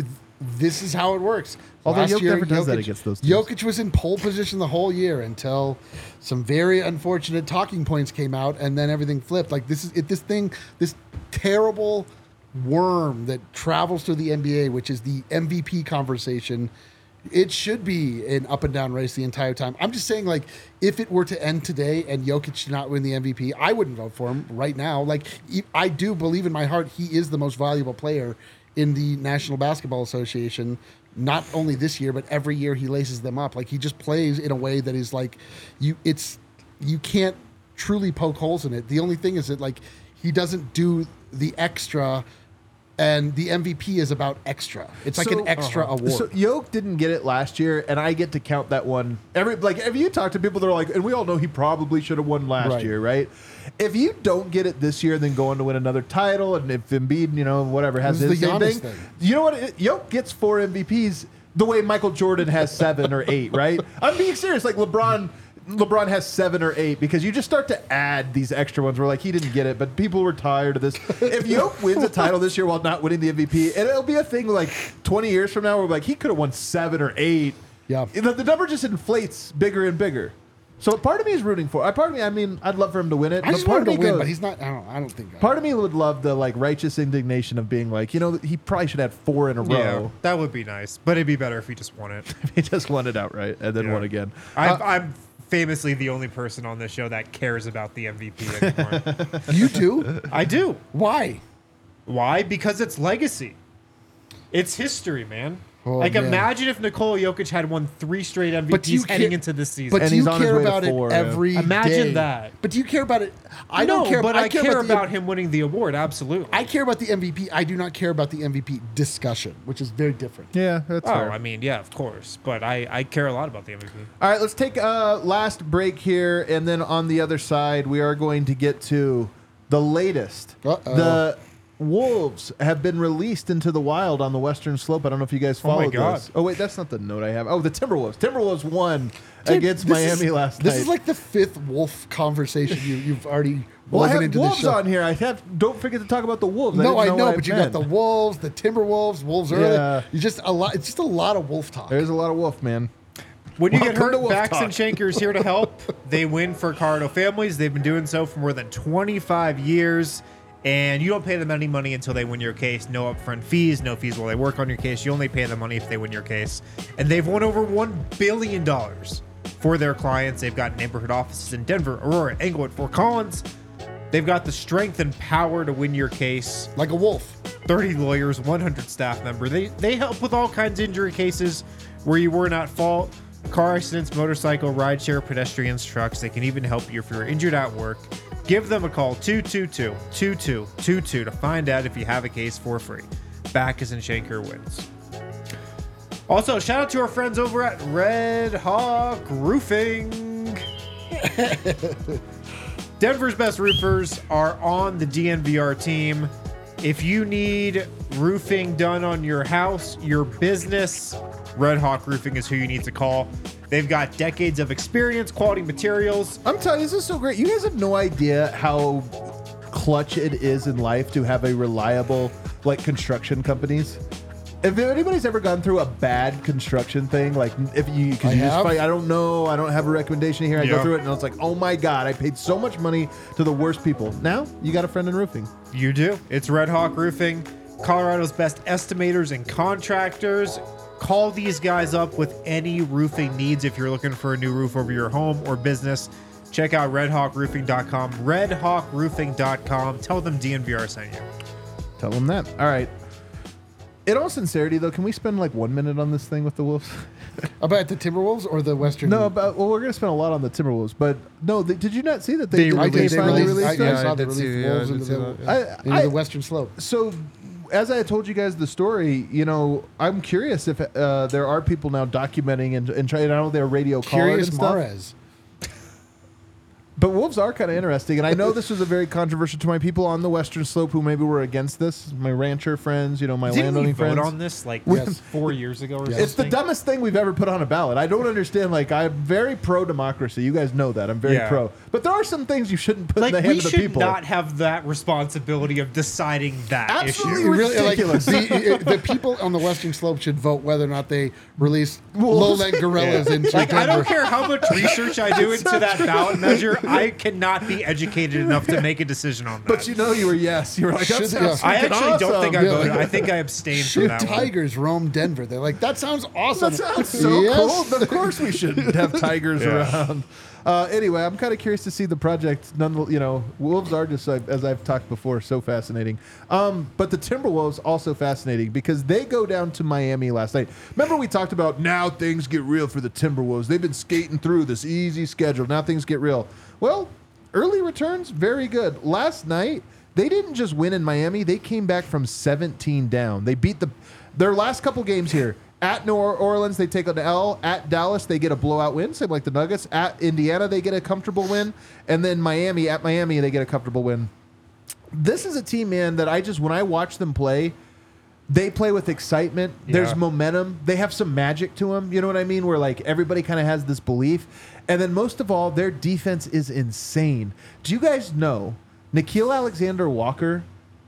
C: this is how it works.
A: Although Jokic never does that against those teams.
C: Jokic was in pole position the whole year until some very unfortunate talking points came out, and then everything flipped. Like this is it. This thing, this terrible worm that travels through the NBA, which is the MVP conversation. It should be an up and down race the entire time. I'm just saying, like, if it were to end today and Jokic did not win the MVP, I wouldn't vote for him right now. Like, I do believe in my heart he is the most valuable player in the National Basketball Association. Not only this year, but every year he laces them up. Like he just plays in a way that is like you. It's you can't truly poke holes in it. The only thing is that like he doesn't do the extra, and the MVP is about extra. It's like an extra
A: uh-huh.
C: award.
A: So Yoke didn't get it last year, and I get to count that one. Every like if you talk to people, they're like, and we all know he probably should have won last
C: Right.
A: year, right? If you don't get it this year, then go on to win another title, and if Embiid, you know, whatever has
C: This
A: his same thing,
C: thing.
A: you know what? Yoke gets four MVPs the way Michael Jordan has seven or eight, right? I'm being serious. Like LeBron. LeBron has seven or eight because you just start to add these extra ones where like he didn't get it, but people were tired of this. If Yoke wins a title this year while not winning the MVP, and it'll be a thing like 20 years from now where like he could have won seven or eight.
C: Yeah.
A: The, the number just inflates bigger and bigger. So part of me is rooting for. I part of me, I mean, I'd love for him to win it.
C: I
A: but
C: just
A: part
C: want him to win,
A: goes-
C: but he's not. I don't. I don't think.
A: Part of me would love the like righteous indignation of being like, you know, he probably should have four in a
B: Yeah,
A: row.
B: that would be nice, but it'd be better if he just won it.
A: he just won it outright and then
B: Yeah.
A: won again.
B: I'm, uh, I'm famously the only person on this show that cares about the MVP anymore.
C: you do.
B: I do.
C: Why?
B: Why? Because it's legacy. It's history, man.
C: Oh,
B: like
C: man.
B: imagine if Nikola Jokic had won three straight
C: But do you
B: MVPs heading
C: care-
B: into this season.
C: But
A: And
C: do you
A: on
C: care about
A: four,
C: it
A: yeah.
C: every
B: Imagine
C: day.
B: that.
C: But do you care about it? I
B: no,
C: don't care.
B: but I, care,
C: the-
B: about him winning the award. Absolutely.
C: I care about the MVP. I do not care about the MVP discussion, which is very different.
A: Yeah, that's
B: oh,
A: fair.
B: I mean, yeah, of course. But I, I care a lot about the MVP.
A: All right, let's take a last break here, and then on the other side, we are going to get to the latest.
C: Uh-oh.
A: The wolves have been released into the wild on the western slope. I don't know if you guys
B: Oh my
A: followed
B: God.
A: this. Oh wait, that's not the note I have. Oh, the Timberwolves. Timberwolves won
C: Dude,
A: against Miami
C: is-
A: last
C: This
A: night.
C: This is like the fifth wolf conversation you, you've already
A: well, I have
C: into
A: wolves on here. I have. Don't forget to talk about the wolves.
C: No,
A: didn't
C: I know,
A: what
C: but you
A: meant.
C: got the wolves, the Timberwolves, wolves
A: Yeah.
C: early. You just a lot. It's just a lot of wolf talk.
A: There's a lot of wolf, man.
B: When you get
A: Welcome to
B: hurt,
A: Wolf
B: Backus
A: Talk.
B: and Shanker's here to help. They win for Cardo families. They've been doing so for more than 25 years. And you don't pay them any money until they win your case. No upfront fees, no fees while they work on your case. You only pay them money if they win your case. And they've won over $1 billion for their clients. They've got neighborhood offices in Denver, Aurora, Englewood, Fort Collins. They've got the strength and power to win your case.
C: like a wolf.
B: 30 lawyers, 100 staff member. They they help with all kinds of injury cases where you were not fault. Car accidents, motorcycle, rideshare, pedestrians, trucks. They can even help you if you're injured at work. Give them a call 222-2222 to find out if you have a case for free. Backus and Shanker wins. Also, shout out to our friends over at Red Hawk Roofing. Denver's best roofers are on the DNVR team. If you need roofing done on your house, your business, Red Hawk Roofing is who you need to call. They've got decades of experience, quality materials.
A: I'm telling you, this is so great. You guys have no idea how clutch it is in life to have a reliable like construction companies. If anybody's ever gone through a bad construction thing, like if you, because
C: I
A: you just
C: have.
A: fight, I don't know, I don't have a recommendation here. I go
B: Yeah.
A: through it and I was like, oh my god, I paid so much money to the worst people. Now you got a friend in roofing.
B: You do. It's Red Hawk Roofing. Colorado's best estimators and contractors. Call these guys up with any roofing needs if you're looking for a new roof over your home or business. Check out redhawkroofing.com. Redhawkroofing.com. Tell them DNVR sent you.
A: Tell them that. All right. In all sincerity, though, can we spend like one minute on this thing with the Wolves?
C: About the Timberwolves or the Western?
A: no, about well, we're gonna spend a lot on the Timberwolves, but no, they, did you not see that they,
B: They
A: did-
C: I did.
B: released
C: They
A: finally
C: released, I,
A: released
C: yeah, I
A: those?
C: saw the
G: I did see-
C: relief
G: yeah, I
C: wolves
G: did
C: into
G: see
C: the,
G: that, yeah.
A: I- I-
C: the Western Slope.
A: So, as I told you guys the story, you know, I'm curious if uh, there are people now documenting and, and trying. I know they're radio calling
C: Curious
A: and stuff.
C: Mares.
A: But wolves are kind of interesting, and I know this was a very controversial to my people on the Western Slope who maybe were against this. My rancher friends, you know, my
B: Didn't we
A: landowning
B: vote
A: friends.
B: on this like
C: Yes.
B: four years ago or
C: Yes.
A: It's the dumbest thing we've ever put on a ballot. I don't understand. Like, I'm very pro democracy. You guys know that. I'm very
B: Yeah.
A: pro. But there are some things you shouldn't put
B: like
A: in the
B: we
A: hand of the
B: should
A: people.
B: not have that responsibility of deciding that
A: Absolutely
B: issue.
C: You really like
A: ridiculous.
C: the, the people on the Western Slope should vote whether or not they release
A: Wolves.
C: lowland gorillas into
B: Like I don't care how much research I do into that ballot measure, I cannot be educated enough to make a decision on that.
A: But you know, you were yes. You were like, that
C: Should-
A: sounds
C: yeah.
B: I
A: freaking
B: actually don't think I
C: Yeah.
B: voted. I think I abstained from
C: Should
B: that one.
C: tigers roam Denver? They're like, that sounds awesome.
A: That sounds so
C: Yes.
A: cool. But of course, we shouldn't have tigers
B: Yeah.
A: around. Uh, anyway, I'm kind of curious to see the project. None, you know, wolves are just as I've talked before, so fascinating. Um, but the Timberwolves also fascinating because they go down to Miami last night. Remember, we talked about now things get real for the Timberwolves. They've been skating through this easy schedule. Now things get real. Well, early returns very good. Last night they didn't just win in Miami; they came back from 17 down. They beat the their last couple games here. At New Orleans, they take an L. At Dallas, they get a blowout win, same like the Nuggets. At Indiana, they get a comfortable win, and then Miami at Miami, they get a comfortable win. This is a team, man, that I just when I watch them play, they play with excitement. There's momentum. They have some magic to them. You know what I mean? Where like everybody kind of has this belief, and then most of all, their defense is insane. Do you guys know Nickeil Alexander Walker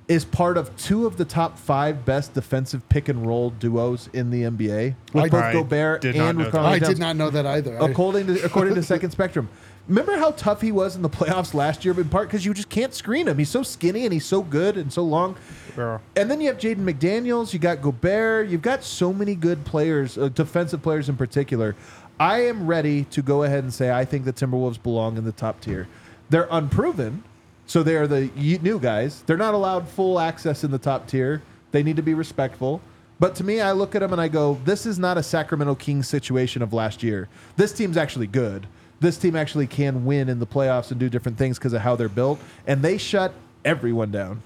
A: is part of two of the top five best defensive pick and roll duos in the NBA with
C: I-
A: both
B: I
A: Gobert
B: did not
A: and
B: know
A: with
B: that.
C: I did not know that either.
A: According to according to Second Spectrum. Remember how tough he was in the playoffs last year, in part because you just can't screen him. He's so skinny and he's so good and so long.
B: Yeah.
A: And then you have Jaden McDaniels, you got Gobert, you've got so many good players, uh, defensive players in particular. I am ready to go ahead and say I think the Timberwolves belong in the top tier. They're unproven, so they are the new guys. They're not allowed full access in the top tier. They need to be respectful. But to me, I look at them and I go, this is not a Sacramento Kings situation of last year. This team's actually good. This team actually can win in the playoffs and do different things because of how they're built. And they shut everyone down.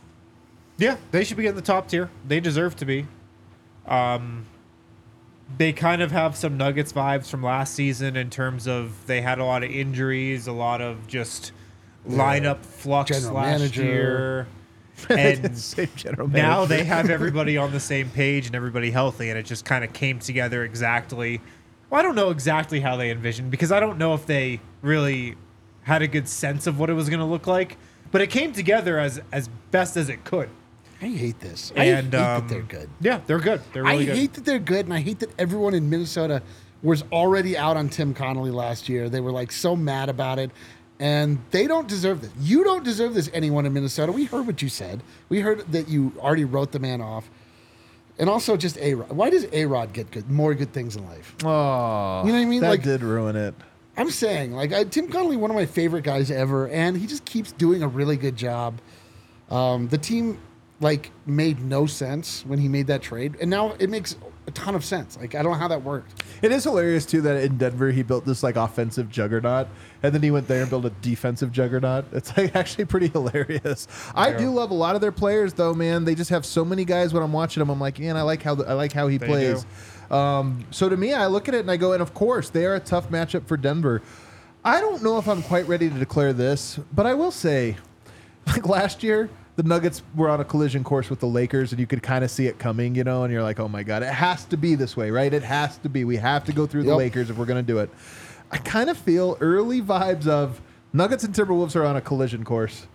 B: Yeah, they should be in the top tier. They deserve to be. Um, they kind of have some Nuggets vibes from last season in terms of they had a lot of injuries, a lot of just lineup flux
C: General
B: last
C: manager.
B: year. And
A: Same general
B: now
A: manager.
B: they have everybody on the same page and everybody healthy, and it just kind of came together exactly. Well, I don't know exactly how they envisioned because I don't know if they really had a good sense of what it was going to look like, but it came together as as best as it could.
C: I hate this.
B: And
C: I hate
B: um,
C: that they're good.
B: Yeah, they're good. They're really good.
C: I
B: good.
C: hate that they're good, and I hate that everyone in Minnesota was already out on Tim Connelly last year. They were like so mad about it, and they don't deserve this. You don't deserve this. Anyone in Minnesota? We heard what you said. We heard that you already wrote the man off, and also just a Rod. Why does a Rod get good more good things in life?
A: Oh,
C: You know what I mean?
A: That
C: Like-
A: did ruin it.
C: I'm saying, like, I, Tim Connelly, one of my favorite guys ever, and he just keeps doing a really good job. Um, the team, like, made no sense when he made that trade, and now it makes a ton of sense. Like, I don't know how that worked.
A: It is hilarious too that in Denver he built this like offensive juggernaut, and then he went there and built a defensive juggernaut. It's like actually pretty hilarious. I do love a lot of their players though, man. They just have so many guys. When I'm watching them, I'm like, man, I like how I like how he
B: They
A: plays. Um, so to me, I look at it and I go, and of course they are a tough matchup for Denver. I don't know if I'm quite ready to declare this, but I will say, like last year, the Nuggets were on a collision course with the Lakers, and you could kind of see it coming, you know, and you're like, oh my God, it has to be this way, right? It has to be. We have to go through the
C: Yep.
A: Lakers if we're going to do it. I kind of feel early vibes of Nuggets and Timberwolves are on a collision course.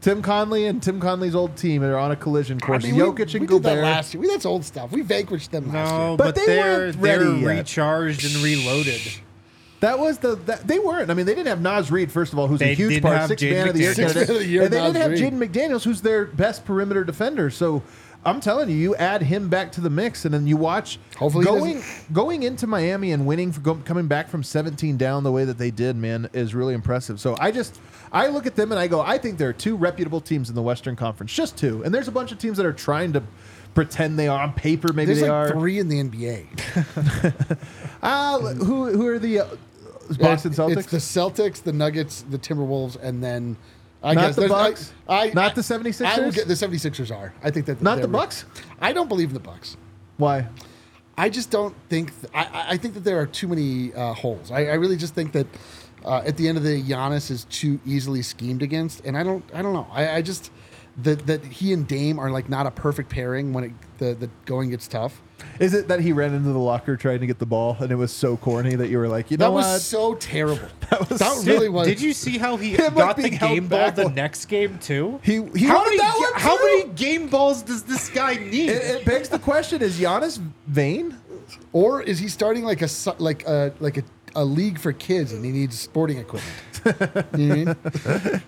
A: Tim Connelly and Tim Connelly's old team are on a collision course.
C: I mean, we-
A: Jokic
C: we,
A: and
C: did that last year. We, that's old stuff. We vanquished them last
B: no,
C: year.
A: But
B: but,
A: they
B: they're
A: weren't ready
B: they're
A: yet.
B: recharged and reloaded.
A: That was the that, they weren't. I mean, they didn't have Naz Reid first of all, who's a huge part,
B: have
A: six man of the year candidate,
C: Sixth man of the year,
A: and they
C: Naz
A: didn't have Jaden McDaniels, who's their best perimeter defender. So I'm telling you, you add him back to the mix, and then you watch.
C: Hopefully
A: going going into Miami and winning, for go, coming back from 17 down the way that they did, man, is really impressive. So I just I look at them and I go, I think there are two reputable teams in the Western Conference, just two, and there's a bunch of teams that are trying to pretend they are on paper. Maybe
C: There's
A: they
C: like
A: are.
C: three in the NBA.
A: Ah, who who are the uh, Boston Celtics?
C: It's the Celtics, the Nuggets, the Timberwolves, and then I
A: Not
C: guess
A: the Bucks?
C: I, I,
A: Not the
C: I,
A: 76ers?
C: I would get the 76ers are. I think that
A: Not the Bucks?
C: I don't believe in the Bucks.
A: Why?
C: I just don't think. Th- I- I, think that there are too many uh, holes. I, I really just think that uh, at the end of the day, Giannis is too easily schemed against, and I don't. I don't know. I, I just that that he and Dame are like not a perfect pairing when it, the the going gets tough.
A: Is it that he ran into the locker trying to get the ball and it was so corny that you were like, you know
C: That was
A: what?
C: so terrible.
A: That was
C: that
A: so-
C: really was.
B: Did you see how he
A: Him,
B: got the
A: being held
B: game ball
A: back
B: the
A: one-
B: next game too?
A: He he
B: how many
A: that one
B: how
A: too?
B: many game balls does this guy need?
A: It, it begs the question: Is Giannis vain?
C: Or is he starting like a su- like a like a, a league for kids and he needs sporting equipment? you know what I mean?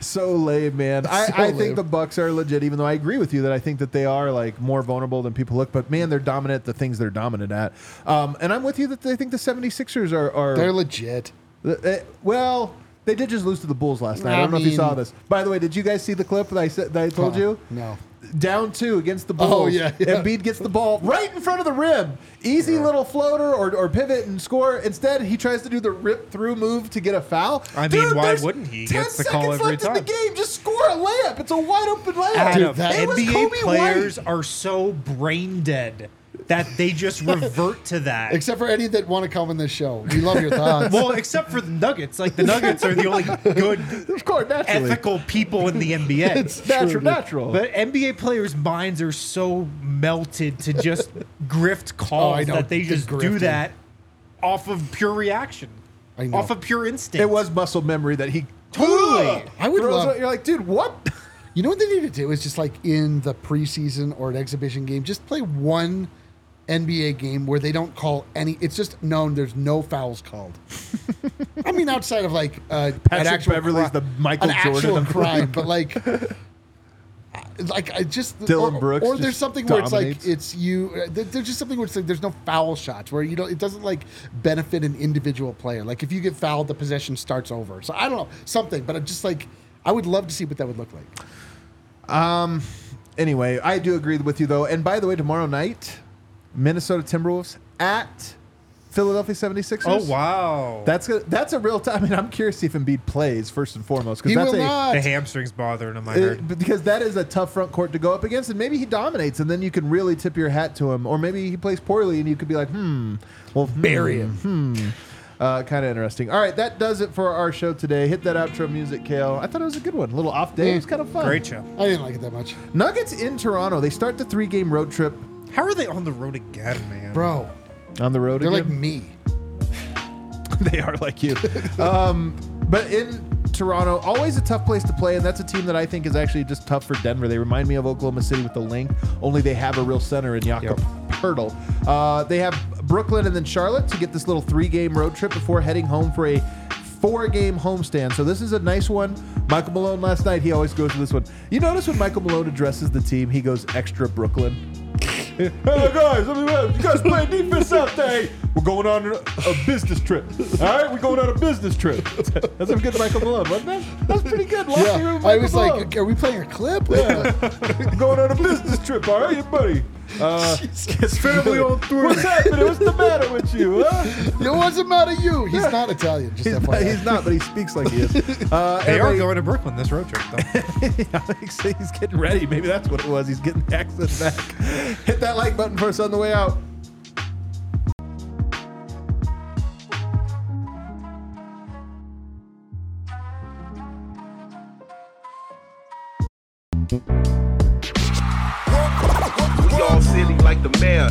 A: So lame, man. I,
C: So
A: I
C: lame.
A: think the Bucks are legit, even though I agree with you that I think that they are like more vulnerable than people look. But man, they're dominant at the things they're dominant at. Um, and I'm with you that they think the 76ers are. are
C: They're legit.
A: Uh, well, they did just lose to the Bulls last night. I,
C: I
A: don't know if you saw this. By the way, did you guys see the clip that I said that I told
C: Huh,
A: you?
C: no.
A: Down two against the oh, Bulls.
C: Oh, yeah, yeah.
A: Embiid gets the ball right in front of the rim. Easy little floater or, or pivot and score. Instead, he tries to do the rip through move to get a foul.
B: I mean, why wouldn't he? He
A: 10
B: gets the call
A: seconds
B: every
A: left in
B: time.
A: the game. Just score a layup. It's a wide open layup.
B: Adam,
C: that-
B: NBA players
A: White.
B: are so brain dead that they just revert to that.
C: Except for any that want to come in this show. We love your thoughts.
B: well, except for the Nuggets. Like the Nuggets are the only good,
A: Of course, naturally.
B: ethical people in the NBA.
C: It's
A: natural, natural.
B: But NBA players' minds are so melted to just grift
C: Oh,
B: calls
C: I know,
B: that they
C: the
B: just do
C: grifting.
B: that off of pure reaction,
C: I know.
B: off of pure instinct.
A: it was muscle memory that he
B: Totally.
C: I would love-
A: out- You're like, dude, what?
C: You know what they need to do is just like in the preseason or an exhibition game, just play one NBA game where they don't call any. It's just known there's no fouls called. I mean, outside of like uh,
A: Patrick
C: actual
A: Beverley's
C: cri-
A: the Michael
C: an
A: Jordan of
C: crime, but like. Like I just
A: Dillon
C: or,
A: Brooks
C: or there's something where it's like it's you. uh, There's just something where it's like there's no foul shots where you know it doesn't like benefit an individual player. Like if you get fouled, the possession starts over. So I don't know something, but I'm just like I would love to see what that would look like. Um.
A: Anyway, I do agree with you though. And by the way, tomorrow night, Minnesota Timberwolves at Philadelphia 76ers.
B: Oh wow!
A: That's a, that's a real time. I mean, I'm curious to see if Embiid plays first and foremost
C: He
A: that's
C: will
A: a
C: not.
B: the hamstrings bothering him. I
A: it-
B: heard.
A: because that is a tough front court to go up against, and maybe he dominates, and then you can really tip your hat to him, or maybe he plays poorly, and you could be like, hmm, well, bury him. Hmm. Uh, kind of interesting. All right, that does it for our show today. Hit that outro music, Kale. I thought it was a good one. A little off day. It was kind of fun.
B: Great show.
C: I didn't like it that much,
A: Nuggets in Toronto. They start the three game road trip
B: How are they on the road again, man?
C: bro.
A: on the road again?
C: They're like
A: again.
C: me.
A: they are like you. um, but in Toronto, always a tough place to play, and that's a team that I think is actually just tough for Denver. They remind me of Oklahoma City with the length, only they have a real center in Jakob Poeltl. Uh, they have Brooklyn and then Charlotte to get this little three game road trip before heading home for a four game homestand. So this is a nice one. Michael Malone last night, he always goes to this one. You notice when Michael Malone addresses the team, he goes extra Brooklyn. hey guys, let me- you guys play defense out there. We're going on a business trip. All right, we're going on a business trip. That's a good Michael Malone, wasn't that? That's pretty good. Locker room
C: Yeah, I
A: Michael
C: was
A: Malone.
C: like, are we playing a clip?
A: going on a business trip. All right, buddy. Uh,
C: Jesus.
A: family on tour. What's happening? What's the matter with you? Huh?
C: it wasn't about you. He's not Italian. Just
A: He's, not,
C: FYI.
A: he's not, but he speaks like he is. Uh,
B: They are
A: everybody-
B: going to Brooklyn this road trip, though.
A: he's he's getting ready. Maybe that's what it was. He's getting the accent back. Hit that like button for us on the way out.
G: Silly like the mayor.